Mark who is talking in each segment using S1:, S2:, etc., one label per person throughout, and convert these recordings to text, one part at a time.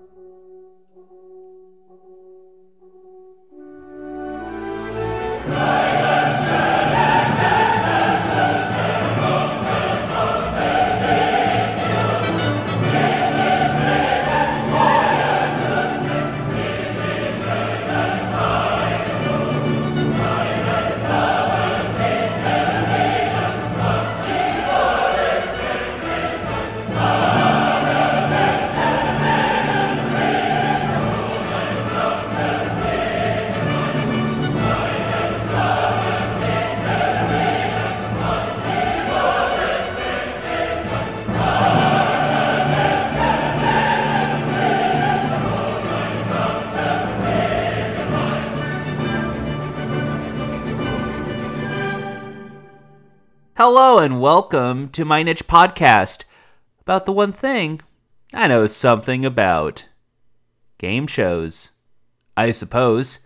S1: Hello and welcome to my niche podcast about the one thing I know something about game shows, I suppose.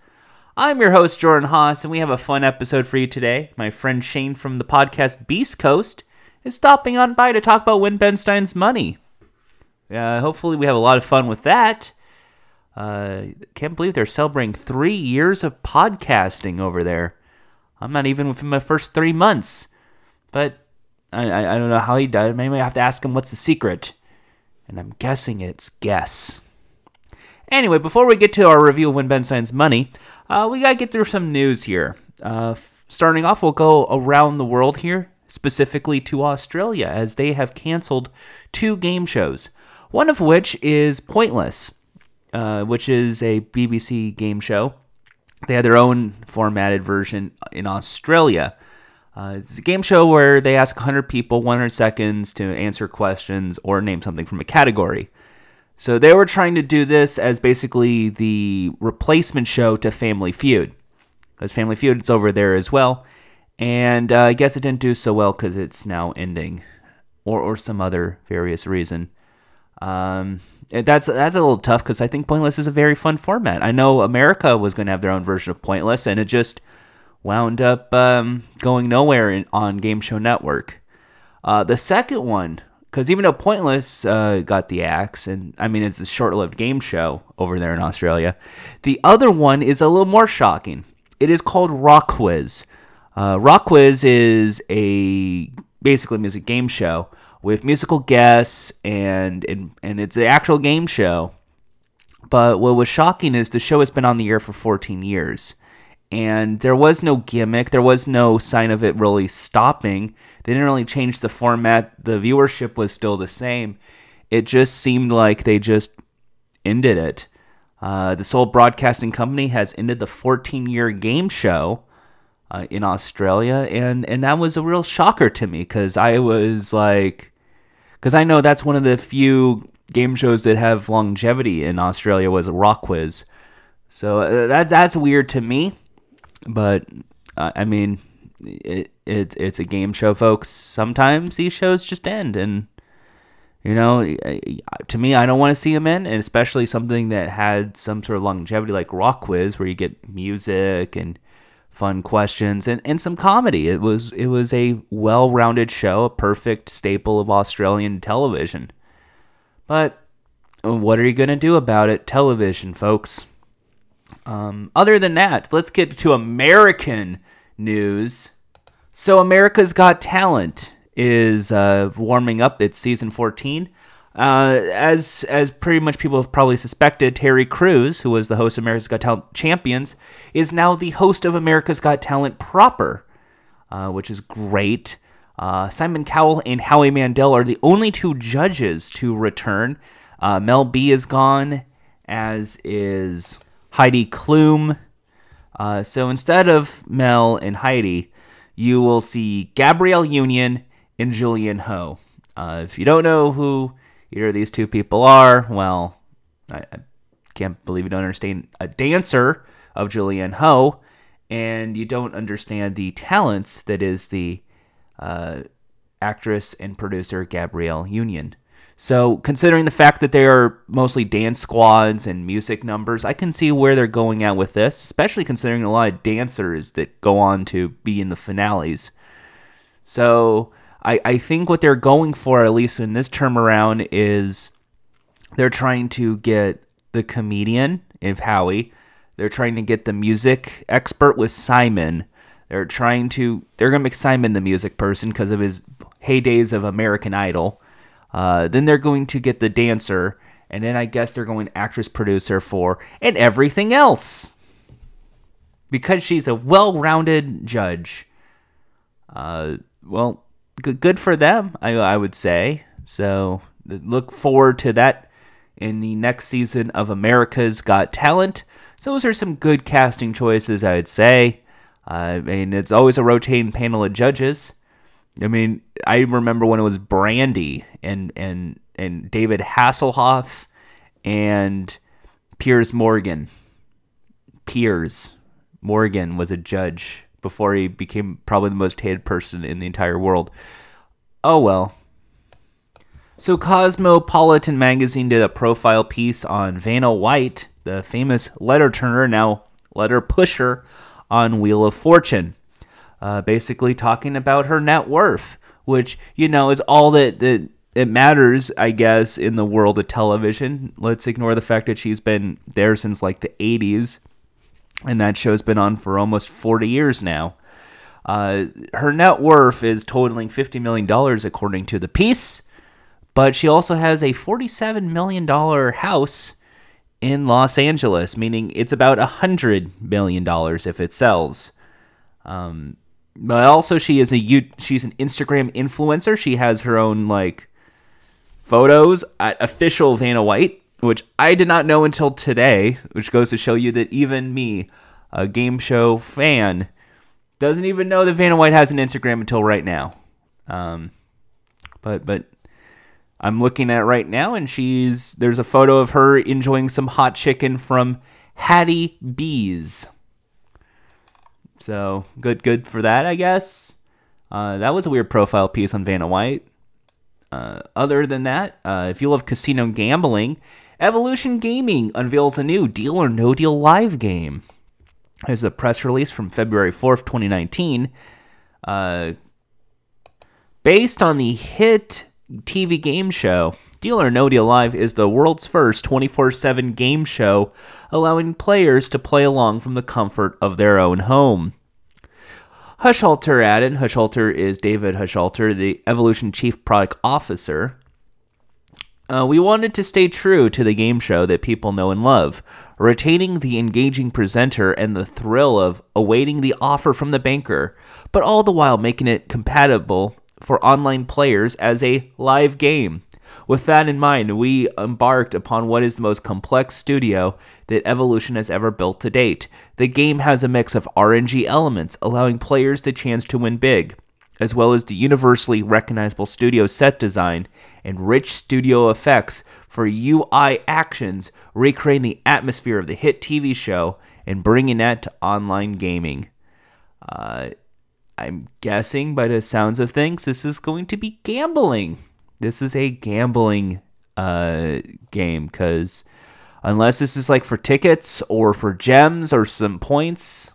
S1: I'm your host, Jordan Haas, and we have a fun episode for you today. My friend Shane from the podcast Beast Coast is stopping on by to talk about Win Ben Stein's money. Uh, hopefully, we have a lot of fun with that. Uh, can't believe they're celebrating three years of podcasting over there. I'm not even within my first three months. But I, I, I don't know how he does. Maybe I have to ask him what's the secret. And I'm guessing it's guess. Anyway, before we get to our review of Win Ben Stein's money, uh, we gotta get through some news here. Uh, starting off, we'll go around the world here, specifically to Australia, as they have canceled two game shows. One of which is Pointless, uh, which is a BBC game show. They had their own formatted version in Australia. Uh, it's a game show where they ask 100 people 100 seconds to answer questions or name something from a category. So they were trying to do this as basically the replacement show to Family Feud. Because Family Feud is over there as well. And uh, I guess it didn't do so well because it's now ending. Or, or some other various reason. Um, that's that's a little tough because I think Pointless is a very fun format. I know America was going to have their own version of Pointless, and it just wound up um, going nowhere in, on Game Show Network. Uh, the second one, because even though Pointless uh, got the axe, and I mean it's a short-lived game show over there in Australia, the other one is a little more shocking. It is called RocKwiz. Uh, RocKwiz is a basically music game show with musical guests, and and and it's an actual game show. But what was shocking is the show has been on the air for 14 years and there was no gimmick. There was no sign of it really stopping. They didn't really change the format. The viewership was still the same. It just seemed like they just ended it. Uh, the Soul Broadcasting Company has ended the 14 year game show uh, in Australia, and, and that was a real shocker to me because I was like, because I know that's one of the few game shows that have longevity in Australia was RocKwiz. So uh, that that's weird to me. But uh, I mean, it, it it's a game show, folks. Sometimes these shows just end, and you know, to me, I don't want to see them in, and especially something that had some sort of longevity like RocKwiz, where you get music and fun questions and, and some comedy. It was it was a well rounded show, a perfect staple of Australian television. But what are you gonna do about it? Television, folks. Um, other than that, let's get to American news. So, America's Got Talent is uh, warming up its season 14. Uh, as as pretty much people have probably suspected, Terry Crews, who was the host of America's Got Talent Champions, is now the host of America's Got Talent proper, uh, which is great. Uh, Simon Cowell and Howie Mandel are the only two judges to return. Uh, Mel B is gone, as is Heidi Klum. Uh, so instead of Mel and Heidi, you will see Gabrielle Union and Julianne Hough. Uh, if you don't know who either of these two people are, well, I, I can't believe you don't understand a dancer of Julianne Hough, and you don't understand the talents that is the uh, actress and producer Gabrielle Union. So, considering the fact that they are mostly dance squads and music numbers, I can see where they're going at with this, especially considering a lot of dancers that go on to be in the finales. So, I, I think what they're going for, at least in this term around, is They're trying to get the comedian, if Howie. They're trying to get the music expert with Simon. They're trying to. They're gonna make Simon the music person because of his heydays of American Idol. Uh, then they're going to get the dancer, and then I guess they're going actress producer for and everything else because she's a well-rounded judge. Uh, well, good, good for them, I, I would say. So look forward to that in the next season of America's Got Talent. So those are some good casting choices, I would say. Uh, I mean, it's always a rotating panel of judges. I mean, I remember when it was Brandy and and and David Hasselhoff and Piers Morgan. Piers Morgan was a judge before he became probably the most hated person in the entire world. Oh well. So Cosmopolitan magazine did a profile piece on Vanna White, the famous letter turner, now letter pusher on Wheel of Fortune uh, basically talking about her net worth, which you know is all that that it matters, I guess, in the world of television. Let's ignore the fact that she's been there since like the 80s, and that show's been on for almost 40 years now. Uh, her net worth is totaling $50 million according to the piece, but she also has a $47 million house in Los Angeles, meaning it's about $100 million if it sells. Um, but also she is a you. she's an Instagram influencer. She has her own like photos at official Vanna White, which I did not know until today, which goes to show you that even me, a game show fan, doesn't even know that Vanna White has an Instagram until right now. Um, but but I'm looking at right now, and she's there's a photo of her enjoying some hot chicken from Hattie B's. So good, good for that, I guess. Uh, that was a weird profile piece on Vanna White. Uh, other than that, uh, if you love casino gambling, Evolution Gaming unveils a new Deal or No Deal live game. There's a press release from February 4th, 2019. Uh, based on the hit TV game show, Deal or No Deal Live is the world's first 24 7 game show allowing players to play along from the comfort of their own home. Haushalter added, Haushalter is David Haushalter, the Evolution Chief Product Officer. Uh, we wanted to stay true to the game show that people know and love, retaining the engaging presenter and the thrill of awaiting the offer from the banker, but all the while making it compatible for online players as a live game. With that in mind, we embarked upon what is the most complex studio that Evolution has ever built to date. The game has a mix of RNG elements, allowing players the chance to win big, as well as the universally recognizable studio set design and rich studio effects for UI actions, recreating the atmosphere of the hit TV show and bringing that to online gaming. Uh, I'm guessing by the sounds of things, this is going to be gambling. This is a gambling uh, game because unless this is like for tickets or for gems or some points,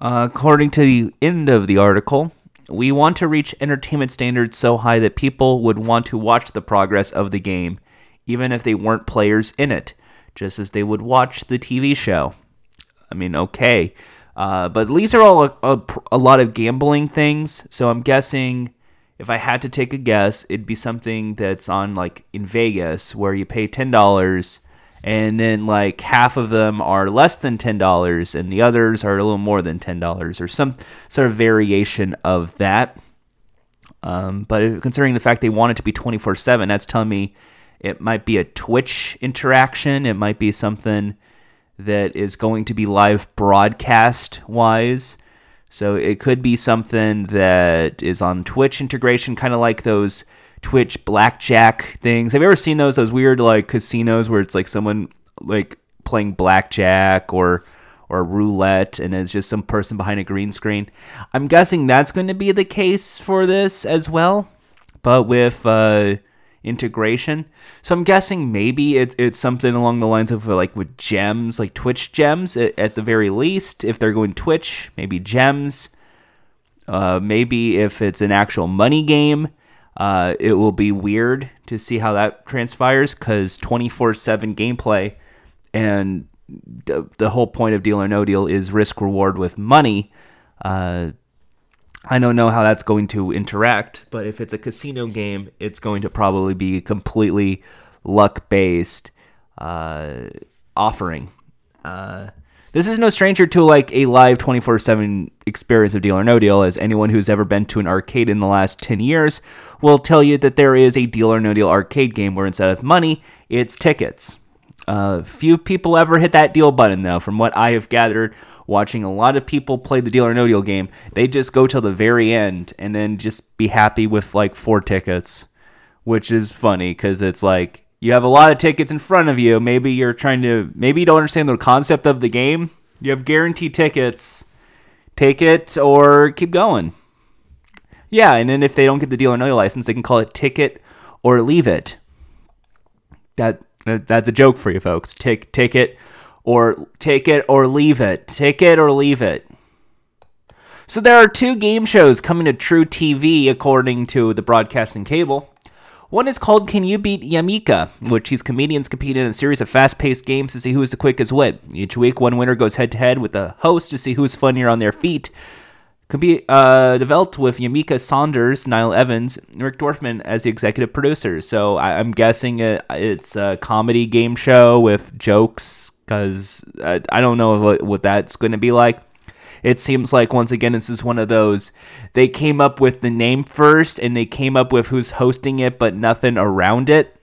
S1: uh, according to the end of the article, we want to reach entertainment standards so high that people would want to watch the progress of the game, even if they weren't players in it, just as they would watch the TV show. I mean, okay. Uh, but these are all a, a, a lot of gambling things, so I'm guessing if I had to take a guess, it'd be something that's on like in Vegas where you pay ten dollars and then like half of them are less than ten dollars and the others are a little more than ten dollars or some sort of variation of that. Um, but considering the fact they want it to be twenty four seven, that's telling me it might be a Twitch interaction. It might be something that is going to be live broadcast wise. So it could be something that is on Twitch integration, kind of like those Twitch blackjack things. Have you ever seen those those weird like casinos where it's like someone like playing blackjack or or roulette and it's just some person behind a green screen? I'm guessing that's going to be the case for this as well, but with uh, integration. So I'm guessing maybe it, it's something along the lines of like with gems, like Twitch gems at, at the very least. If they're going Twitch, maybe gems. Uh, maybe if it's an actual money game, Uh, it will be weird to see how that transpires because 24 7 gameplay and the, the whole point of Deal or No Deal is risk reward with money. Uh, I don't know how that's going to interact, but if it's a casino game, it's going to probably be completely luck based uh, offering. Uh, this is no stranger to like a live 24 7 experience of Deal or No Deal, as anyone who's ever been to an arcade in the last 10 years will tell you that there is a Deal or No Deal arcade game where instead of money, it's tickets. Uh, few people ever hit that deal button, though, from what I have gathered watching a lot of people play the Deal or No Deal game. They just go till the very end and then just be happy with like four tickets, which is funny because it's like you have a lot of tickets in front of you. Maybe you're trying to, maybe you don't understand the concept of the game. You have guaranteed tickets. Take it or keep going. Yeah, and then if they don't get the deal or no deal license, they can call it ticket or leave it. That that's a joke for you folks. Take take it or take it or leave it. Take it or leave it. So there are two game shows coming to truTV according to the broadcasting cable. One is called Can You Beat Yamaneika, which these comedians compete in a series of fast paced games to see who is the quickest wit. Each week, one winner goes head to head with the host to see who's funnier on their feet. Be uh, developed with Yamaneika Saunders, Niall Evans, and Rick Dorfman as the executive producers. So I, am guessing it, it's a comedy game show with jokes because I, I don't know what, what that's going to be like. It seems like once again this is one of those they came up with the name first and they came up with who's hosting it but nothing around it.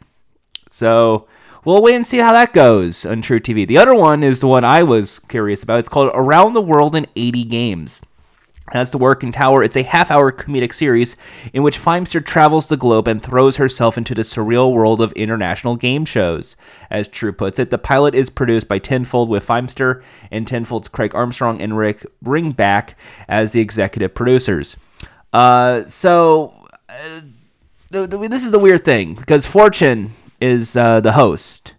S1: So we'll wait and see how that goes on truTV. the other one is the one i was curious about. It's called around the world in 80 games as the Working Tower, it's a half hour comedic series in which Feimster travels the globe and throws herself into the surreal world of international game shows. As True puts it, the pilot is produced by Tenfold with Feimster and Tenfold's Craig Armstrong and Rick Ringbakk as the executive producers. Uh, so, uh, this is a weird thing because Fortune is uh, the host.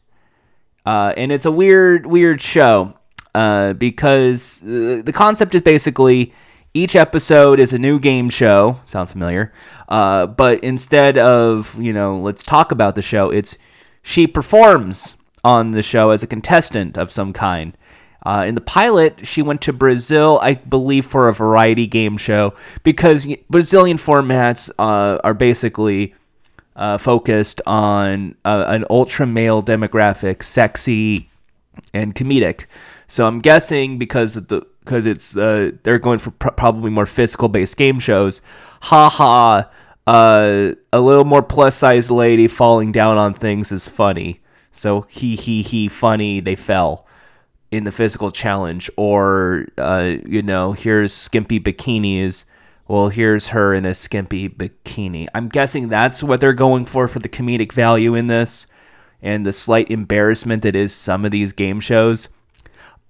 S1: Uh, and it's a weird, weird show uh, because uh, the concept is basically each episode is a new game show. Sound familiar? Uh, but instead of, you know, let's talk about the show, it's she performs on the show as a contestant of some kind. Uh, in the pilot, she went to Brazil, I believe, for a variety game show because Brazilian formats uh, are basically uh, focused on uh, an ultra male demographic, sexy and comedic. So I'm guessing because of the because it's uh, they're going for pr- probably more physical based game shows. Ha ha. Uh, a little more plus size lady falling down on things is funny. So he he he funny they fell in the physical challenge or uh, you know here's skimpy bikinis well here's her in a skimpy bikini i'm guessing that's what they're going for for the comedic value in this and the slight embarrassment that is some of these game shows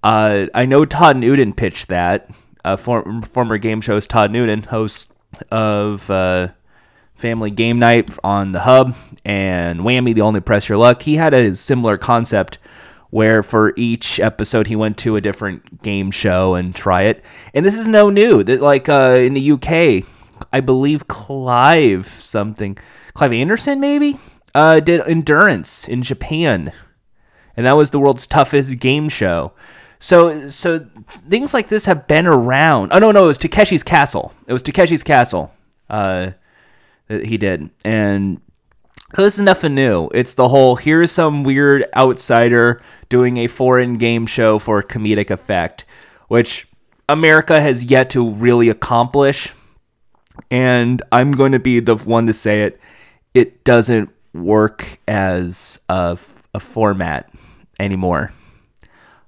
S1: uh, I know Todd Newton pitched that. Uh, for, former game shows Todd Newton, host of uh, Family Game Night on the Hub and Whammy, The Only Press Your Luck. He had a similar concept where for each episode he went to a different game show and try it. And this is no new. That like uh, in the UK, I believe Clive something, Clive Anderson maybe, uh, did Endurance in Japan, and that was the world's toughest game show. So so things like this have been around. Oh no no, it was Takeshi's Castle. It was Takeshi's Castle. Uh, that he did, and so this is nothing new. It's the whole here's some weird outsider doing a foreign game show for comedic effect, which America has yet to really accomplish. And I'm going to be the one to say it. It doesn't work as a, a format anymore.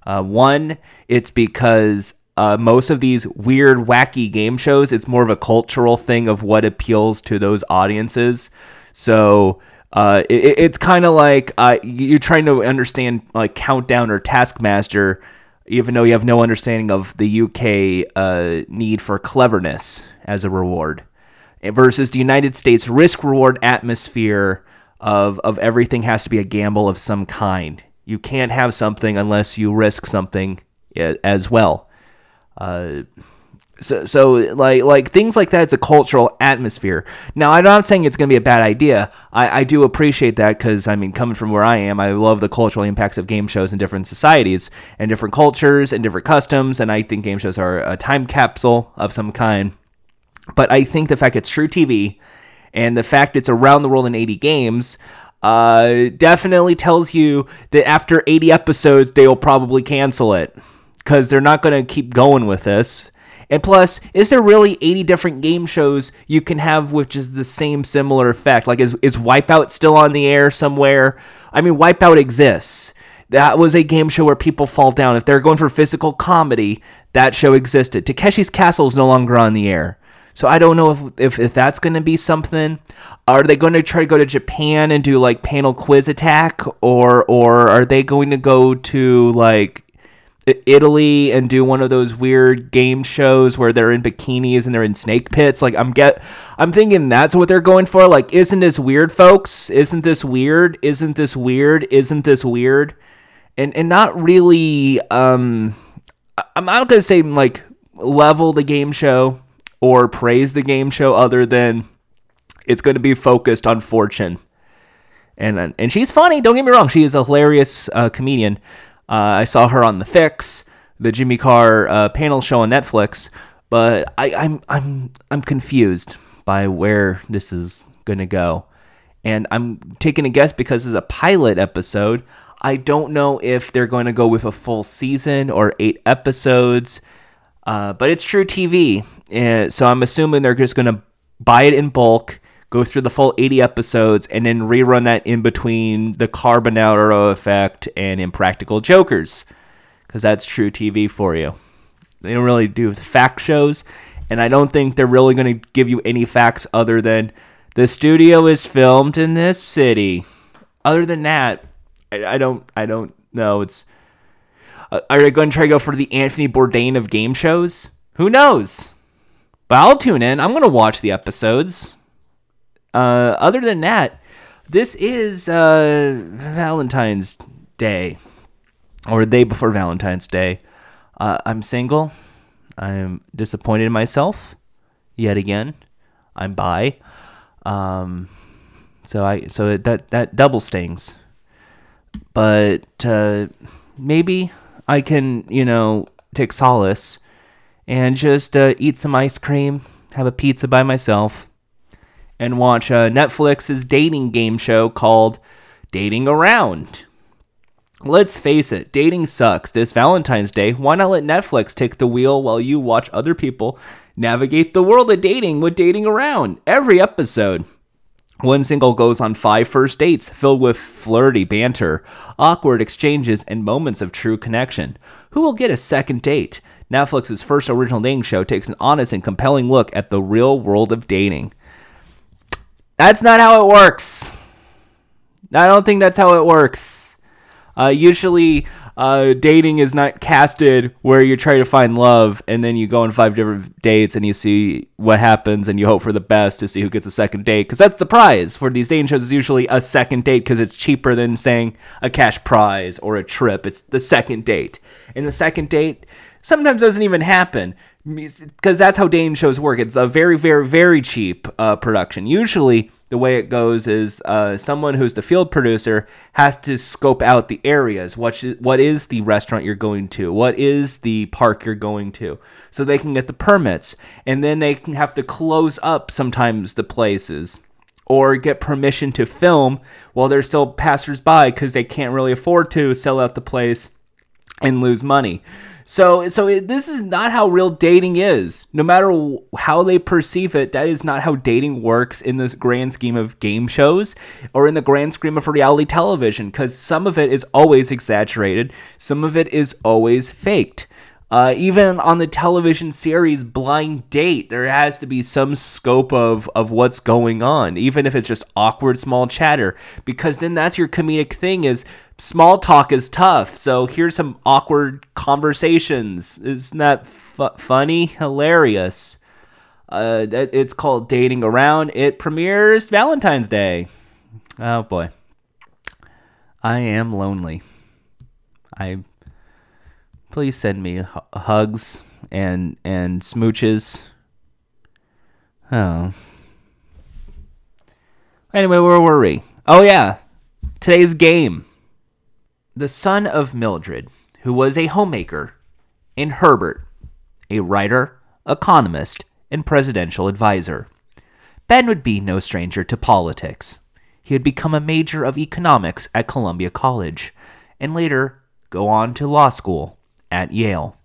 S1: Uh, one, it's because uh, most of these weird, wacky game shows, it's more of a cultural thing of what appeals to those audiences. So uh, it, it's kind of like uh, you're trying to understand like Countdown or Taskmaster, even though you have no understanding of the UK uh, need for cleverness as a reward, versus the United States risk reward atmosphere of of everything has to be a gamble of some kind you can't have something unless you risk something as well. Uh, So, so like like things like that. It's a cultural atmosphere. Now, I'm not saying it's going to be a bad idea. I, I do appreciate that because I mean, coming from where I am, I love the cultural impacts of game shows in different societies and different cultures and different customs. And I think game shows are a time capsule of some kind. But I think the fact it's truTV and the fact it's around the world in 80 games uh, definitely tells you that after 80 episodes, they will probably cancel it because they're not going to keep going with this. And plus, is there really 80 different game shows you can have which is the same similar effect? Like, is, is Wipeout still on the air somewhere? I mean, Wipeout exists. That was a game show where people fall down. If they're going for physical comedy, that show existed. Takeshi's Castle is no longer on the air. So I don't know if, if, if that's going to be something. Are they going to try to go to Japan and do like panel quiz attack, or or are they going to go to like Italy and do one of those weird game shows where they're in bikinis and they're in snake pits. Like I'm get I'm thinking that's what they're going for. Like isn't this weird folks? Isn't this weird? Isn't this weird? Isn't this weird? And and not really um I'm not going to say like level the game show or praise the game show other than it's going to be focused on fortune. And and she's funny, don't get me wrong, she is a hilarious uh, comedian uh, I saw her on The Fix, the Jimmy Carr uh, panel show on Netflix, but I, I'm I'm I'm confused by where this is gonna go, and I'm taking a guess because it's a pilot episode. I don't know if they're going to go with a full season or eight episodes, uh, but it's truTV, and so I'm assuming they're just going to buy it in bulk go through the full 80 episodes, and then rerun that in between the Carbonaro effect and Impractical Jokers, because that's truTV for you. They don't really do fact shows, and I don't think they're really going to give you any facts other than the studio is filmed in this city. Other than that, I, I don't, I don't know. It's uh, are they going to try to go for the Anthony Bourdain of game shows? Who knows? But I'll tune in. I'm going to watch the episodes. Uh, other than that, this is uh, Valentine's Day or the day before Valentine's Day. Uh, I'm single. I'm disappointed in myself yet again. I'm bi. Um, so I so that that double stings. But uh, maybe I can you know take solace and just uh, eat some ice cream, have a pizza by myself and watch uh, Netflix's dating game show called Dating Around. Let's face it, dating sucks. This Valentine's Day, why not let Netflix take the wheel while you watch other people navigate the world of dating with Dating Around? Every episode. One single goes on five first dates filled with flirty banter, awkward exchanges, and moments of true connection. Who will get a second date? Netflix's first original dating show takes an honest and compelling look at the real world of dating. That's not how it works. I don't think that's how it works. Uh, usually, uh, dating is not casted where you try to find love and then you go on five different dates and you see what happens and you hope for the best to see who gets a second date because that's the prize for these dating shows is usually a second date because it's cheaper than saying a cash prize or a trip it's the second date and the second date sometimes doesn't even happen because that's how dating shows work. It's a very, very, very cheap uh, production. Usually, the way it goes is uh, someone who's the field producer has to scope out the areas. What is, what is the restaurant you're going to? What is the park you're going to? So they can get the permits, and then they can have to close up sometimes the places or get permission to film while there's still passersby because they can't really afford to sell out the place and lose money. So, so it, this is not how real dating is. No matter how they perceive it, that is not how dating works in this grand scheme of game shows or in the grand scheme of reality television. Because some of it is always exaggerated, some of it is always faked. Uh, even on the television series Blind Date, there has to be some scope of, of what's going on, even if it's just awkward small chatter, because then that's your comedic thing is small talk is tough. So here's some awkward conversations. Isn't that funny? Hilarious. Uh, it's called Dating Around. It premieres Valentine's Day. Oh boy. I am lonely. I please send me h- hugs and and smooches. Oh. Anyway, where were we? Oh yeah, today's game. The son of Mildred, who was a homemaker, and Herbert, a writer, economist, and presidential advisor. Ben would be no stranger to politics. He had become a major of economics at Columbia College, and later go on to law school at Yale.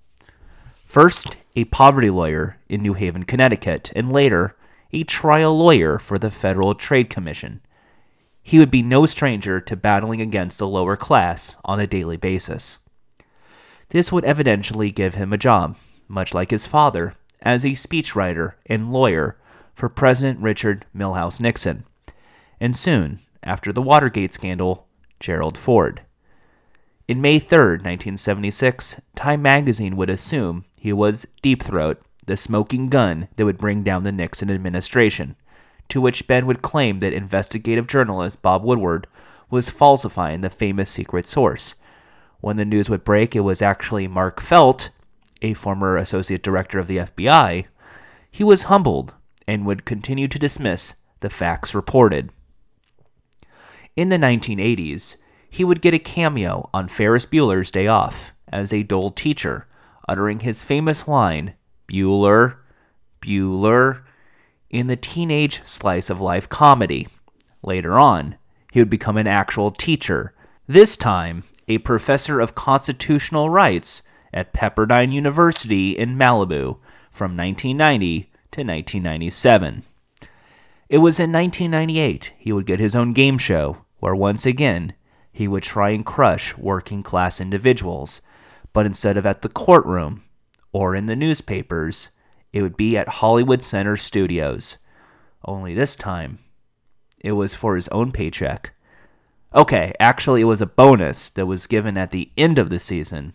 S1: First, a poverty lawyer in New Haven, Connecticut, and later, a trial lawyer for the Federal Trade Commission. He would be no stranger to battling against the lower class on a daily basis. This would evidently give him a job, much like his father, as a speechwriter and lawyer for President Richard Milhous Nixon, and soon, after the Watergate scandal, Gerald Ford. In May 3, 1976, Time magazine would assume he was Deep Throat, the smoking gun that would bring down the Nixon administration, to which Ben would claim that investigative journalist Bob Woodward was falsifying the famous secret source. When the news would break, it was actually Mark Felt, a former associate director of the FBI. He was humbled and would continue to dismiss the facts reported. In the 1980s, he would get a cameo on Ferris Bueller's Day Off as a dull teacher, uttering his famous line, Bueller, Bueller, in the teenage slice of life comedy. Later on, he would become an actual teacher, this time a professor of constitutional rights at Pepperdine University in Malibu from 1990 to 1997. It was in 1998 he would get his own game show, where once again he would try and crush working class individuals, but instead of at the courtroom or in the newspapers, it would be at Hollywood Center Studios. Only this time, it was for his own paycheck. Okay, actually, it was a bonus that was given at the end of the season.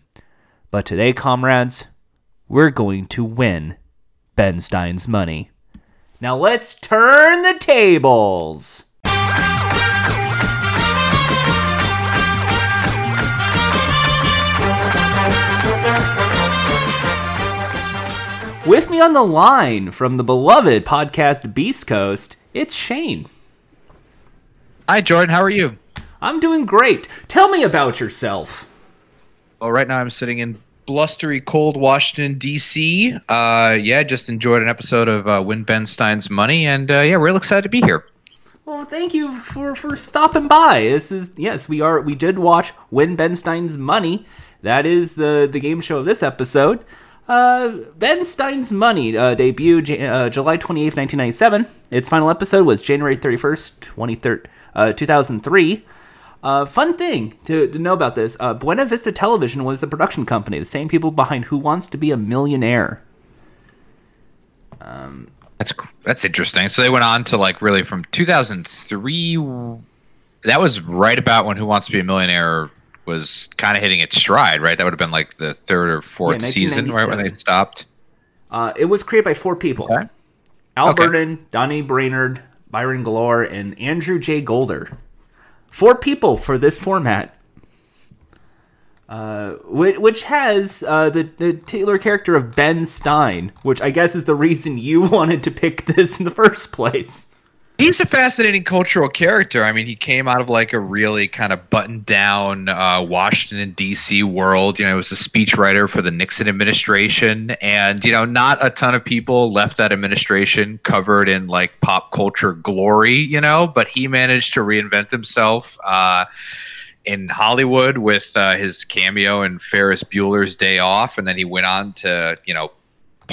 S1: But today, comrades, we're going to win Ben Stein's money. Now let's turn the tables! With me on the line from the beloved podcast Beast Coast, it's Shane.
S2: Hi, Jordan. How are you?
S1: I'm doing great. Tell me about yourself.
S2: Well, right now I'm sitting in blustery, cold Washington, D.C. Uh, yeah, just enjoyed an episode of uh, Win Ben Stein's Money, and uh, yeah, real excited to be here.
S1: Well, thank you for, for stopping by. This is yes, we are we did watch Win Ben Stein's Money. That is the the game show of this episode. Uh, ben Stein's Money uh, debuted uh, July 28th, 1997. Its final episode was January 31st, 23rd, uh, 2003. Uh, fun thing to, to know about this uh, Buena Vista Television was the production company, the same people behind Who Wants to Be a Millionaire.
S2: Um, that's that's interesting. So they went on to like really from 2003. That was right about when Who Wants to Be a Millionaire was kind of hitting its stride, right? That would have been like the third or fourth yeah, season, right when they stopped.
S1: Uh, it was created by four people: okay. Al okay. Burton, Donnie Brainerd, Byron Glore, and Andrew J. Golder. Four people for this format. Uh, which, which has uh, the the titular character of Ben Stein, which I guess is the reason you wanted to pick this in the first place.
S2: He's a fascinating cultural character. I mean, he came out of like a really kind of buttoned down uh, Washington D.C. world. You know, he was a speechwriter for the Nixon administration, and you know, not a ton of people left that administration covered in like pop culture glory. You know, but he managed to reinvent himself. Uh, in Hollywood with uh, his cameo in Ferris Bueller's Day Off, and then he went on to, you know,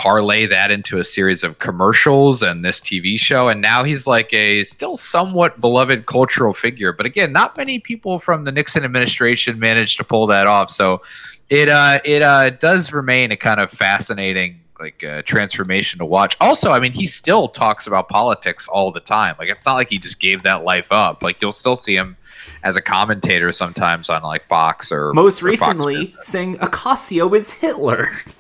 S2: parlay that into a series of commercials and this TV show. And now he's like a still somewhat beloved cultural figure. But again, not many people from the Nixon administration managed to pull that off. So it uh, it uh, does remain a kind of fascinating like uh, transformation to watch. Also, I mean, he still talks about politics all the time. Like it's not like he just gave that life up. Like you'll still see him as a commentator sometimes on like Fox or
S1: most recently or saying Ocasio is Hitler.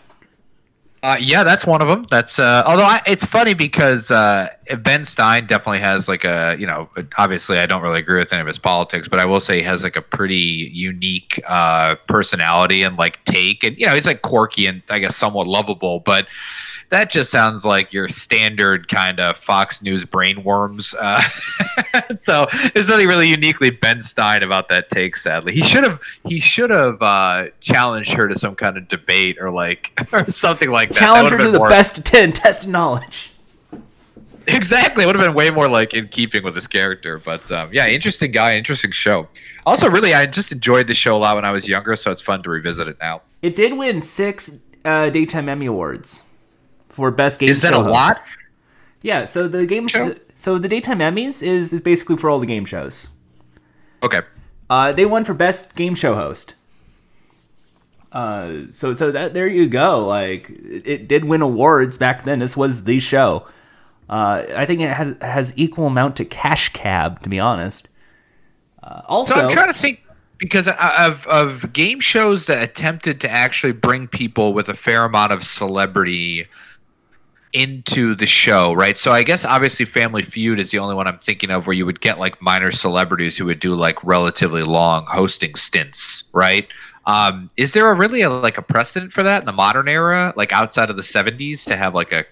S2: Uh, yeah, that's one of them. That's uh, although I, it's funny because uh, Ben Stein definitely has like a you know obviously I don't really agree with any of his politics, but I will say he has like a pretty unique uh, personality and like take, and you know he's like quirky and I guess somewhat lovable, but that just sounds like your standard kind of Fox News brainworms. Uh, so there's nothing really uniquely Ben Stein about that take. Sadly, he should have he should have uh, challenged her to some kind of debate or like or something like that.
S1: Challenge
S2: that
S1: her to the more... best of ten test knowledge.
S2: Exactly, it would have been way more like in keeping with his character. But um, yeah, interesting guy, interesting show. Also, really, I just enjoyed the show a lot when I was younger, so it's fun to revisit it now.
S1: It did win six uh, daytime Emmy awards for best game. Show.
S2: Is that a host. lot?
S1: Yeah. So the game show. So the daytime Emmys is is basically for all the game shows.
S2: Okay.
S1: Uh, they won for best game show host. Uh, so so that there you go. Like it, it did win awards back then. This was the show. Uh, I think it had, has equal amount to Cash Cab, to be honest. Uh, also,
S2: so I'm trying to think because of of game shows that attempted to actually bring people with a fair amount of celebrity into the show, right? So I guess obviously Family Feud is the only one I'm thinking of where you would get like minor celebrities who would do like relatively long hosting stints, right? Um, is there a really a, like a precedent for that in the modern era, like outside of the 70s, to have like a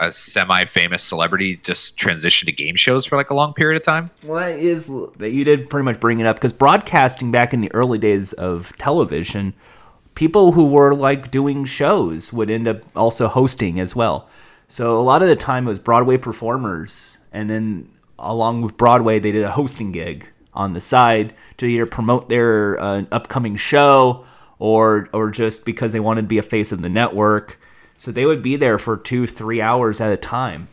S2: a semi-famous celebrity just transition to game shows for like a long period of time?
S1: Well, that is that you did pretty much bring it up because broadcasting back in the early days of television, people who were like doing shows would end up also hosting as well. So a lot of the time it was Broadway performers, and then along with Broadway, they did a hosting gig on the side to either promote their uh, upcoming show or or just because they wanted to be a face of the network. So they would be there for two, three hours at a time.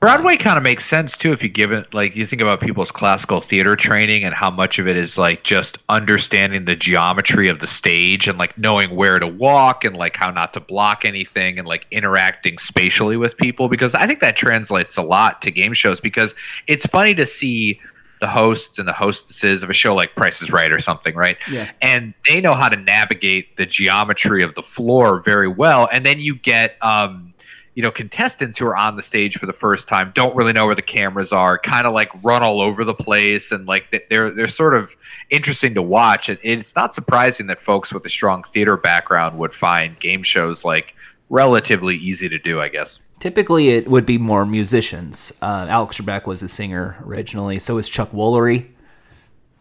S2: Broadway kind of makes sense too if you give it like you think about people's classical theater training and how much of it is like just understanding the geometry of the stage and like knowing where to walk and like how not to block anything and like interacting spatially with people because I think that translates a lot to game shows because it's funny to see the hosts and the hostesses of a show like Price is Right or something, right?
S1: Yeah.
S2: And they know how to navigate the geometry of the floor very well. And then you get um, you know contestants who are on the stage for the first time don't really know where the cameras are kind of like run all over the place and like they're they're sort of interesting to watch. And it's not surprising that folks with a strong theater background would find game shows like relatively easy to do i guess.
S1: Typically it would be more musicians. Uh, alex trebek was a singer originally. So was chuck woolery.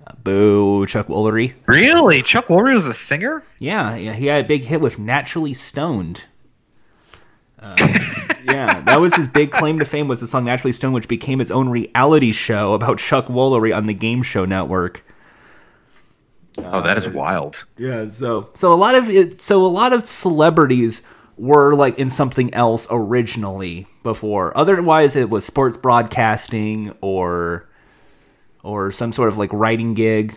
S1: Uh, boo chuck woolery.
S2: Really? Chuck woolery was a singer?
S1: Yeah yeah. He had a big hit with naturally stoned uh, yeah, that was his big claim to fame was the song "Naturally Stoned," which became its own reality show about Chuck Woolery on the Game Show Network.
S2: Oh, that is wild.
S1: Yeah, so so a lot of it, so a lot of celebrities were like in something else originally before. Otherwise, it was sports broadcasting or or some sort of like writing gig.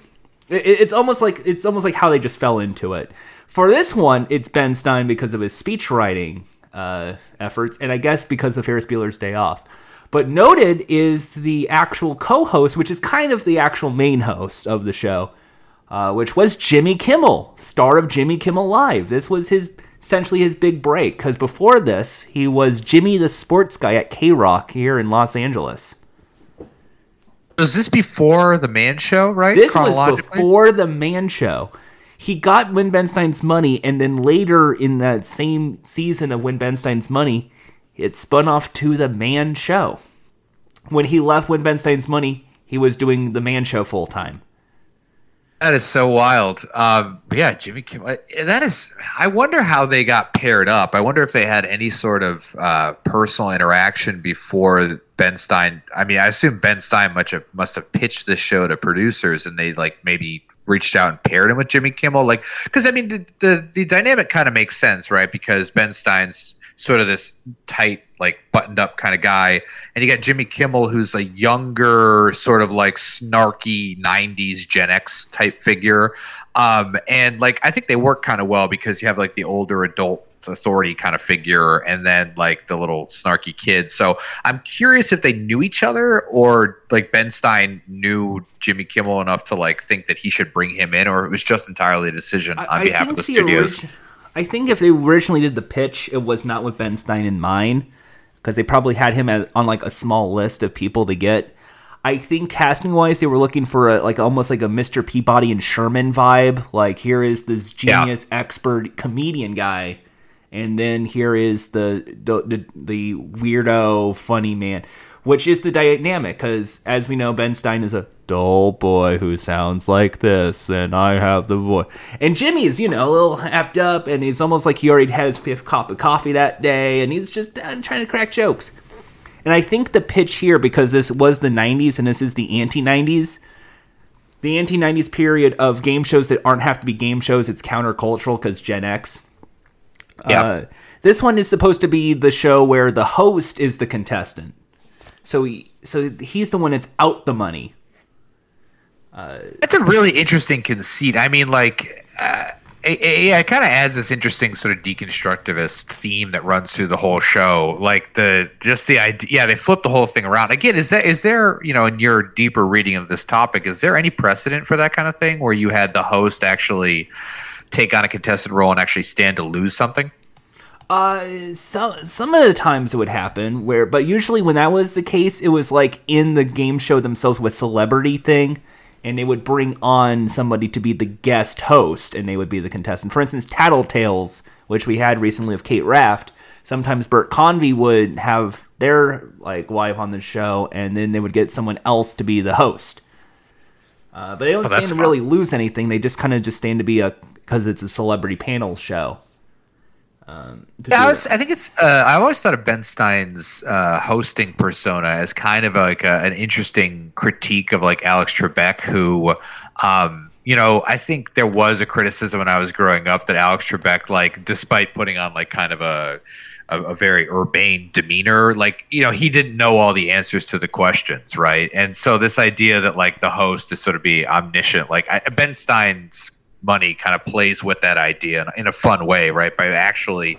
S1: It, it's almost like it's almost like how they just fell into it. For this one, it's Ben Stein because of his speech writing uh, efforts, and I guess because the Ferris Bueller's Day Off. But noted is the actual co-host, which is kind of the actual main host of the show, uh, which was Jimmy Kimmel, star of Jimmy Kimmel Live. This was his essentially his big break because before this he was Jimmy the sports guy at KROQ here in Los Angeles.
S2: Was this before the Man Show? Right.
S1: This was before the Man Show he got Win Ben Stein's money, and then later in that same season of Win Ben Stein's money, it spun off to the Man Show. When he left Win Ben Stein's money, he was doing the Man Show full time.
S2: That is so wild. Um, yeah, Jimmy Kimmel. That is. I wonder how they got paired up. I wonder if they had any sort of uh, personal interaction before Ben Stein. I mean, I assume Ben Stein much have, must have pitched this show to producers, and they like maybe reached out and paired him with Jimmy Kimmel? Like, because I mean, the the, the dynamic kind of makes sense, right? Because Ben Stein's sort of this tight, like buttoned up kind of guy, and you got Jimmy Kimmel, who's a younger, sort of like snarky '90s Gen X type figure. Um, and like, I think they work kind of well because you have like the older adult authority kind of figure and then like the little snarky kid. So I'm curious if they knew each other or like Ben Stein knew Jimmy Kimmel enough to like think that he should bring him in or it was just entirely a decision on I, behalf of the, the studios.
S1: I think if they originally did the pitch, it was not with Ben Stein in mind because they probably had him on like a small list of people to get. I think casting wise, they were looking for a like almost like a Mr. Peabody and Sherman vibe. Like here is this genius, yeah. expert comedian guy, and then here is the the, the, the weirdo, funny man which is the dynamic because as we know ben stein is a dull boy who sounds like this and i have the voice. And jimmy is you know a little happed up and he's almost like he already had his fifth cup of coffee that day and he's just uh, trying to crack jokes. And i think the pitch here because this was the 90s and this is the anti-90s the anti-90s period of game shows that aren't have to be game shows it's countercultural because gen x. Yeah. Uh, this one is supposed to be the show where the host is the contestant so he, so he's the one that's out the money.
S2: Uh, that's a really interesting conceit. I mean, like, uh, yeah, it kind of adds this interesting sort of deconstructivist theme that runs through the whole show. Like the just the idea, yeah, they flip the whole thing around. Again, is that is there you know in your deeper reading of this topic, is there any precedent for that kind of thing where you had the host actually take on a contested role and actually stand to lose something?
S1: Uh, some some of the times it would happen where, but usually when that was the case, it was like in the game show themselves with celebrity thing, and they would bring on somebody to be the guest host, and they would be the contestant. For instance, Tattletales, which we had recently of Kate Raft. Sometimes Bert Convy would have their like wife on the show, and then they would get someone else to be the host. Uh, but they don't oh, stand to fun. really lose anything. They just kind of just stand to be a because it's a celebrity panel show.
S2: Um, yeah, I, was, I, think it's. Uh, I always thought of Ben Stein's uh, hosting persona as kind of like a, an interesting critique of like Alex Trebek, who, um, you know, I think there was a criticism when I was growing up that Alex Trebek, like, despite putting on like kind of a a, a, very urbane demeanor. Like, you know, he didn't know all the answers to the questions, right? And so this idea that like the host is sort of be omniscient, like I, Ben Stein's money kind of plays with that idea in, in, a fun way, right? By actually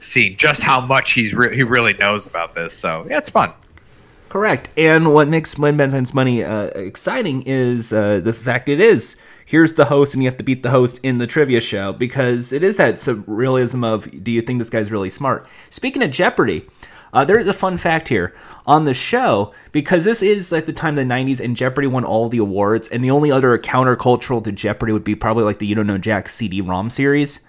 S2: seeing just how much he's re- he really knows about this. So yeah, it's fun.
S1: Correct. And what makes Win Ben Stein's money uh, exciting is uh, the fact it is here's the host and you have to beat the host in the trivia show because it is that surrealism of do you think this guy's really smart? Speaking of Jeopardy, uh, there's a fun fact here on the show because this is like the time of the 90s and Jeopardy won all the awards, and the only other countercultural to Jeopardy would be probably like the You Don't Know Jack CD-ROM series.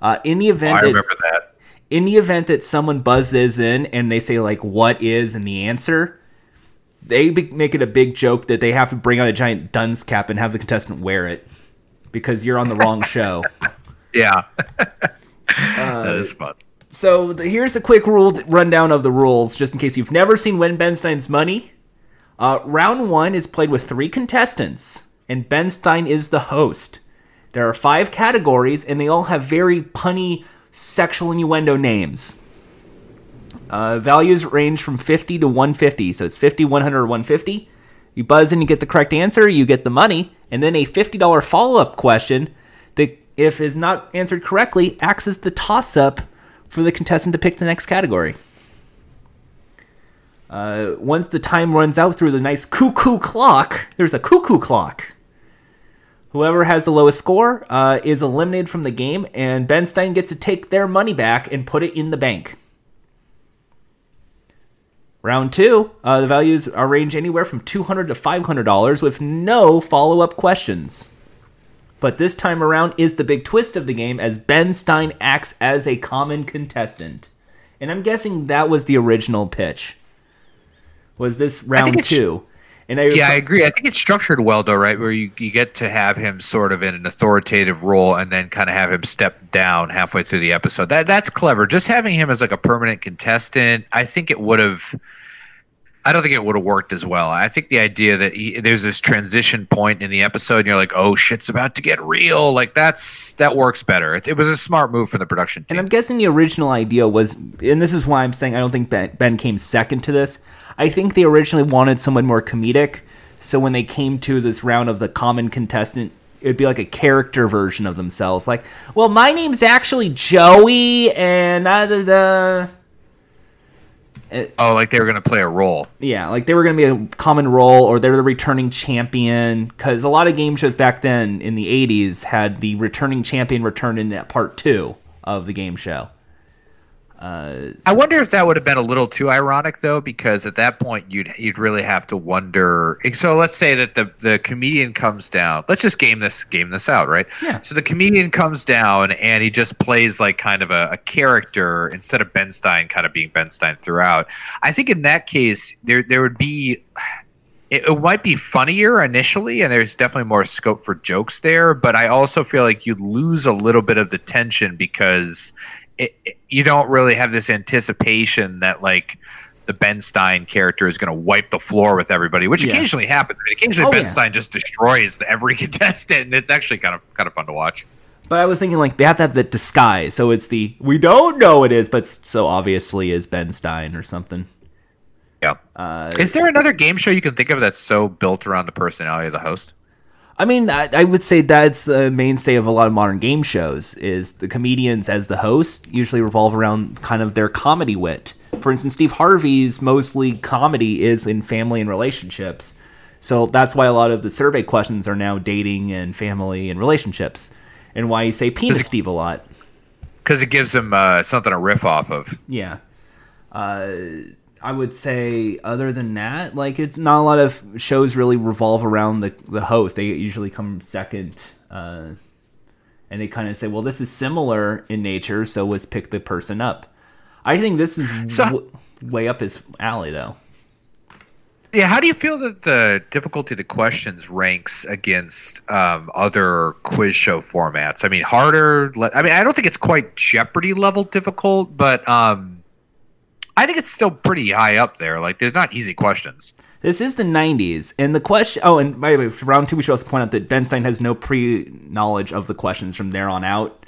S1: Uh, in the event,
S2: oh, I remember that, that.
S1: In the event that someone buzzes in and they say like "What is?" and the answer, they be- make it a big joke that they have to bring out a giant dunce cap and have the contestant wear it because you're on the wrong show.
S2: yeah, uh, that is fun.
S1: So the, here's the quick rule rundown of the rules, just in case you've never seen Win Ben Stein's Money. Uh, round one is played with three contestants, and Ben Stein is the host. There are five categories, and they all have very punny sexual innuendo names. Uh, values range from 50 to 150, so it's 50, 100, or 150. You buzz in, you get the correct answer, you get the money, and then a $50 follow up question that, if is not answered correctly, acts as the toss up for the contestant to pick the next category. Uh, once the time runs out through the nice cuckoo clock, there's a cuckoo clock. Whoever has the lowest score uh, is eliminated from the game, and Ben Stein gets to take their money back and put it in the bank. Round two, uh, the values are range anywhere from 200 to $500 with no follow up questions. But this time around is the big twist of the game as Ben Stein acts as a common contestant. And I'm guessing that was the original pitch. Was this round two?
S2: And I, yeah, I agree. I think it's structured well, though, right? Where you, you get to have him sort of in an authoritative role, and then kind of have him step down halfway through the episode. That that's clever. Just having him as like a permanent contestant, I think it would have I don't think it would have worked as well. I think the idea that he, there's this transition point in the episode, and you're like, "Oh, shit's about to get real." Like that's that works better. It, it was a smart move from the production team.
S1: And I'm guessing the original idea was, and this is why I'm saying I don't think Ben, ben came second to this. I think they originally wanted someone more comedic. So when they came to this round of the common contestant, it'd be like a character version of themselves. Like, well, my name's actually Joey, and uh, the, the
S2: it, oh, like they were going to play a role.
S1: Yeah, like they were going to be a common role, or they're the returning champion. Because a lot of game shows back then in the '80s had the returning champion return in that part two of the game show. Uh,
S2: I wonder if that would have been a little too ironic though, because at that point you'd you'd really have to wonder. So let's say that the the comedian comes down. Let's just game this game this out, right?
S1: Yeah.
S2: So the comedian comes down and he just plays like kind of a, a character instead of Ben Stein, kind of being Ben Stein throughout. I think in that case there there would be. It, it might be funnier initially, and there's definitely more scope for jokes there. But I also feel like you'd lose a little bit of the tension because it, it- you don't really have this anticipation that like the Ben Stein character is going to wipe the floor with everybody, which
S1: Yeah.
S2: occasionally happens. Occasionally,
S1: Oh,
S2: Ben
S1: yeah.
S2: Stein just destroys every contestant, and it's actually kind of kind of fun to watch.
S1: But I was thinking like they have to have the disguise, so it's the we don't know it is, but so obviously is Ben Stein or something.
S2: Yeah.
S1: Uh,
S2: is there another game show you can think of that's so built around the personality of the host?
S1: I mean, I, I would say that's a mainstay of a lot of modern game shows. Is the comedians as the host usually revolve around kind of their comedy wit. For instance, Steve Harvey's mostly comedy is in family and relationships, so that's why a lot of the survey questions are now dating and family and relationships, and why you say penis
S2: it-
S1: Steve a lot.
S2: Because it gives them uh, something to riff off of.
S1: Yeah. Uh, I would say, other than that, like it's not a lot of shows really revolve around the the host. They usually come second, uh, and they kind of say, "Well, this is similar in nature, so let's pick the person up." I think this is
S2: So-
S1: w- way up his alley, though.
S2: Yeah, how do you feel that the difficulty of the questions ranks against um, other quiz show formats? I mean, harder. le- I mean, I don't think it's quite Jeopardy level difficult, but um, I think it's still pretty high up there. Like, there's not easy questions.
S1: This is the 90s, and the question. Oh, and by the way, for round two, we should also point out that Ben Stein has no pre knowledge of the questions from there on out.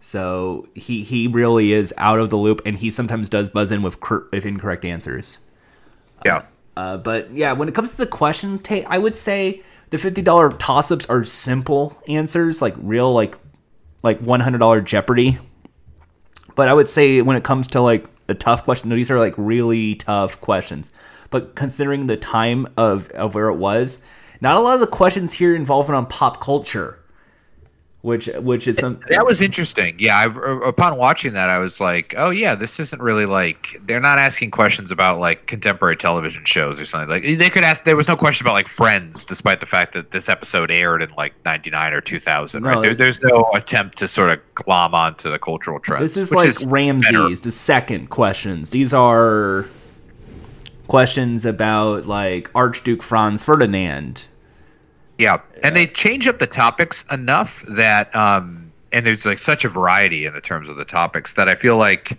S1: So he he really is out of the loop, and he sometimes does buzz in with cor- with incorrect answers.
S2: Yeah.
S1: Uh, but yeah, when it comes to the question, ta I would say the fifty dollar toss ups are simple answers, like real like like one hundred dollar Jeopardy. But I would say when it comes to like the tough question, these are like really tough questions. But considering the time of of where it was, not a lot of the questions here involving on pop culture, which which is some
S2: That was interesting. Yeah, I, upon watching that, I was like, "Oh yeah, this isn't really like they're not asking questions about like contemporary television shows or something. Like they could ask. There was no question about like Friends, despite the fact that this episode aired in like '99 or 2000.
S1: No,
S2: right? There, there's no attempt to sort of glom onto the cultural trends.
S1: This is like Ramses,
S2: better.
S1: the second questions. These are questions about like Archduke Franz Ferdinand.
S2: Yeah, and they change up the topics enough that, um, and there's like such a variety in the terms of the topics that I feel like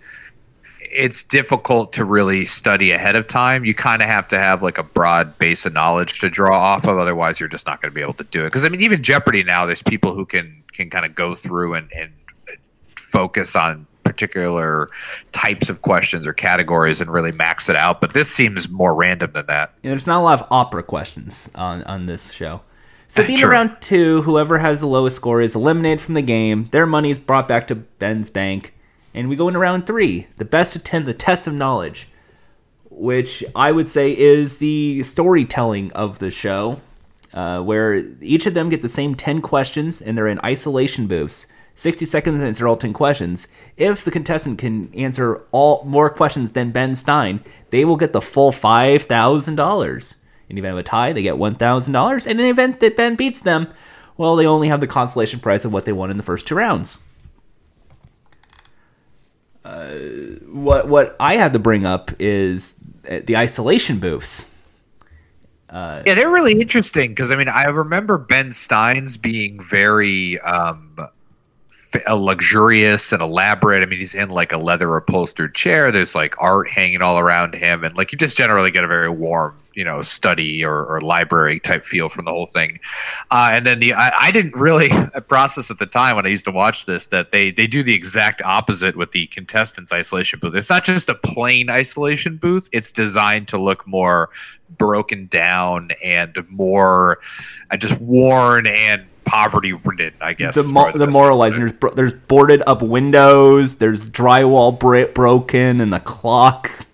S2: it's difficult to really study ahead of time. You kind of have to have like a broad base of knowledge to draw off of, otherwise you're just not going to be able to do it. Because I mean, even Jeopardy now, there's people who can can kind of go through and and focus on particular types of questions or categories and really max it out. But this seems more random than that.
S1: You know, there's not a lot of opera questions on on this show. So at the end of
S2: Sure.
S1: round two, whoever has the lowest score is eliminated from the game. Their money is brought back to Ben's bank, and we go into round three, the best of ten, the test of knowledge, which I would say is the storytelling of the show, uh, where each of them get the same ten questions, and they're in isolation booths. 60 seconds to answer all 10 questions. If the contestant can answer all more questions than Ben Stein, they will get the full $5,000. In the event of a tie, they get $1,000. And in the event that Ben beats them, well, they only have the consolation prize of what they won in the first two rounds. Uh, what what I have to bring up is uh, the isolation booths.
S2: Yeah, they're really interesting because I mean I remember Ben Stein's being very um, uh, luxurious and elaborate. I mean he's in like a leather upholstered chair. There's like art hanging all around him, and like you just generally get a very warm, you know, study or, or library type feel from the whole thing. Uh, and then the I, I didn't really process at the time when I used to watch this that they they do the exact opposite with the contestants isolation booth. It's not just a plain isolation booth. It's designed to look more broken down and more uh, just worn and poverty ridden. I guess
S1: the mo- the
S2: best way to
S1: moralizing. There's bro- there's boarded up windows. There's drywall broken and the clock.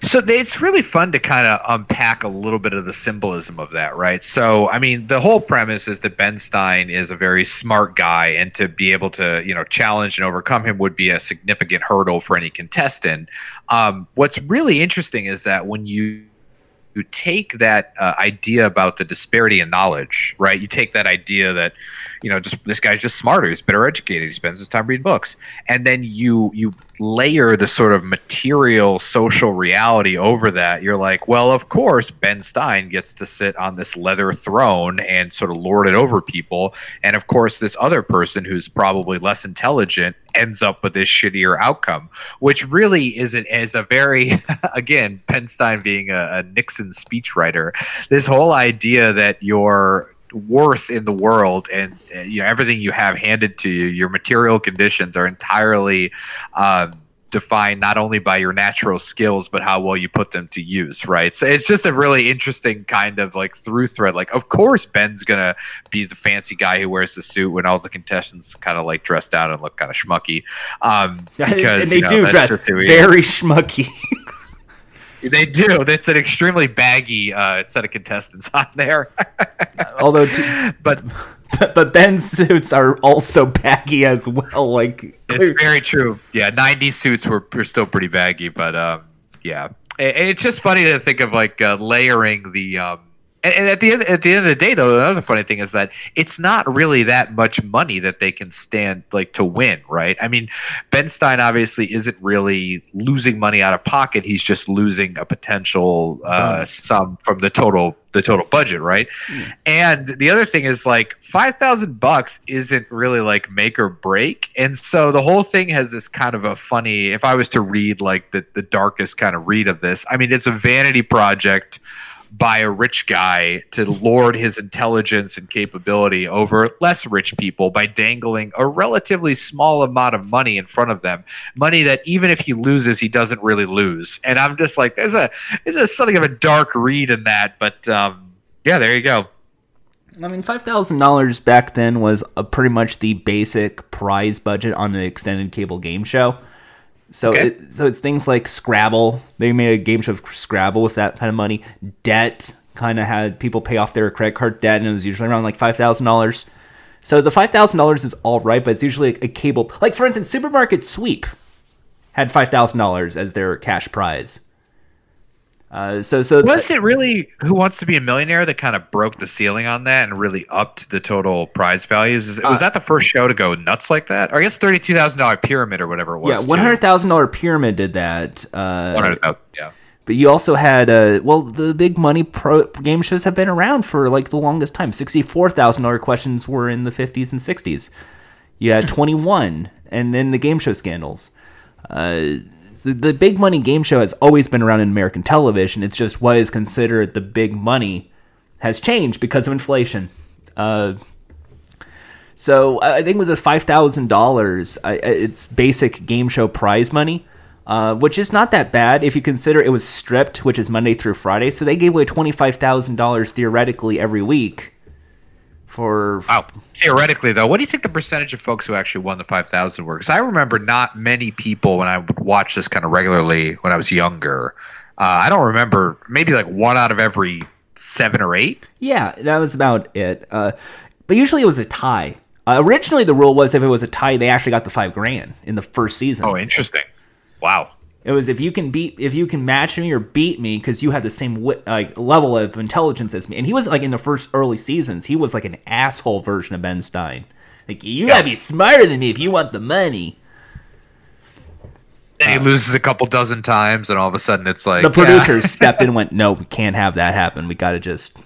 S2: So it's really fun to kind of unpack a little bit of the symbolism of that, right? So, I mean, the whole premise is that Ben Stein is a very smart guy, and to be able to, you know, challenge and overcome him would be a significant hurdle for any contestant. Um, what's really interesting is that when you you take that uh, idea about the disparity in knowledge, right? You take that idea that, you know, just this guy's just smarter, he's better educated, he spends his time reading books, and then you you layer the sort of material social reality over that. You're like, well, of course, Ben Stein gets to sit on this leather throne and sort of lord it over people, and of course, this other person who's probably less intelligent ends up with this shittier outcome, which really is an, is a very again Ben Stein being a, a Nixon speechwriter. This whole idea that your worth in the world and uh, you know everything you have handed to you, your material conditions are entirely. Um, defined not only by your natural skills but how well you put them to use right so it's just a really interesting kind of like through thread like of course ben's gonna be the fancy guy who wears the suit when all the contestants kind of like dress down and look kind of schmucky um because
S1: and they
S2: you know,
S1: do dress
S2: just who he is.
S1: very schmucky.
S2: They do that's an extremely baggy uh set of contestants on there
S1: Although, t-
S2: but
S1: but Ben's suits are also baggy as well. Like
S2: It's very true. Yeah, 90 suits were, were still pretty baggy, but um, yeah, it's just funny to think of like uh, layering the. Um, and, and at the end, at the end of the day, though, another funny thing is that it's not really that much money that they can stand like to win, right? I mean, Ben Stein obviously isn't really losing money out of pocket; he's just losing a potential uh, sum from the total the total budget, right? And the other thing is like five thousand bucks isn't really like make or break, and so the whole thing has this kind of a funny. If I was to read like the the darkest kind of read of this, I mean, it's a vanity project by a rich guy to lord his intelligence and capability over less rich people by dangling a relatively small amount of money in front of them. Money that even if he loses he doesn't really lose. And i'm just like there's a there's a something of a dark read in that but um yeah there you go.
S1: I mean, five thousand dollars back then was a pretty much the basic prize budget on an extended cable game show. So,
S2: Okay.
S1: it, so it's things like Scrabble. They made a game show of Scrabble with that kind of money. Debt kind of had people pay off their credit card debt, and it was usually around like five thousand dollars. So the five thousand dollars is all right, but it's usually a cable. Like for instance, Supermarket Sweep had five thousand dollars as their cash prize. Uh, so so
S2: was it really who wants to be a millionaire that kind of broke the ceiling on that and really upped the total prize values Is, was
S1: Uh,
S2: that the first show to go nuts like that or i guess $32000 pyramid or whatever it was
S1: yeah, one hundred thousand dollar pyramid did that. Uh,
S2: 100000 yeah
S1: But you also had, uh, well, the big money pro game shows have been around for like the longest time. Sixty-four thousand dollar questions were in the fifties and sixties. You had twenty-one, and then the game show scandals. Uh, the big money game show has always been around in American television. It's just what is considered the big money has changed because of inflation. Uh, so I I think with the five thousand dollars, it's basic game show prize money, uh, which is not that bad if you consider it was stripped, which is Monday through Friday. So they gave away twenty five thousand dollars theoretically every week. For
S2: Wow. Theoretically, though, what do you think the percentage of folks who actually won the 5,000 were? Because I remember not many people when I would watch this kind of regularly when I was younger. Uh, I don't remember, maybe like one out of every seven or eight.
S1: yeah, that was about it. Uh, but usually it was a tie. Uh, originally, the rule was if it was a tie, they actually got the five grand in the first season.
S2: Oh, interesting. Wow.
S1: It was if you can beat if you can match me or beat me because you had the same like level of intelligence as me. And he was like in the first early seasons, he was like an asshole version of Ben Stein. Like you gotta be smarter than me if you want the money.
S2: And he uh, loses a couple dozen times, and all of a sudden it's like
S1: The
S2: yeah.
S1: producers stepped in and went, "No, we can't have that happen. We gotta just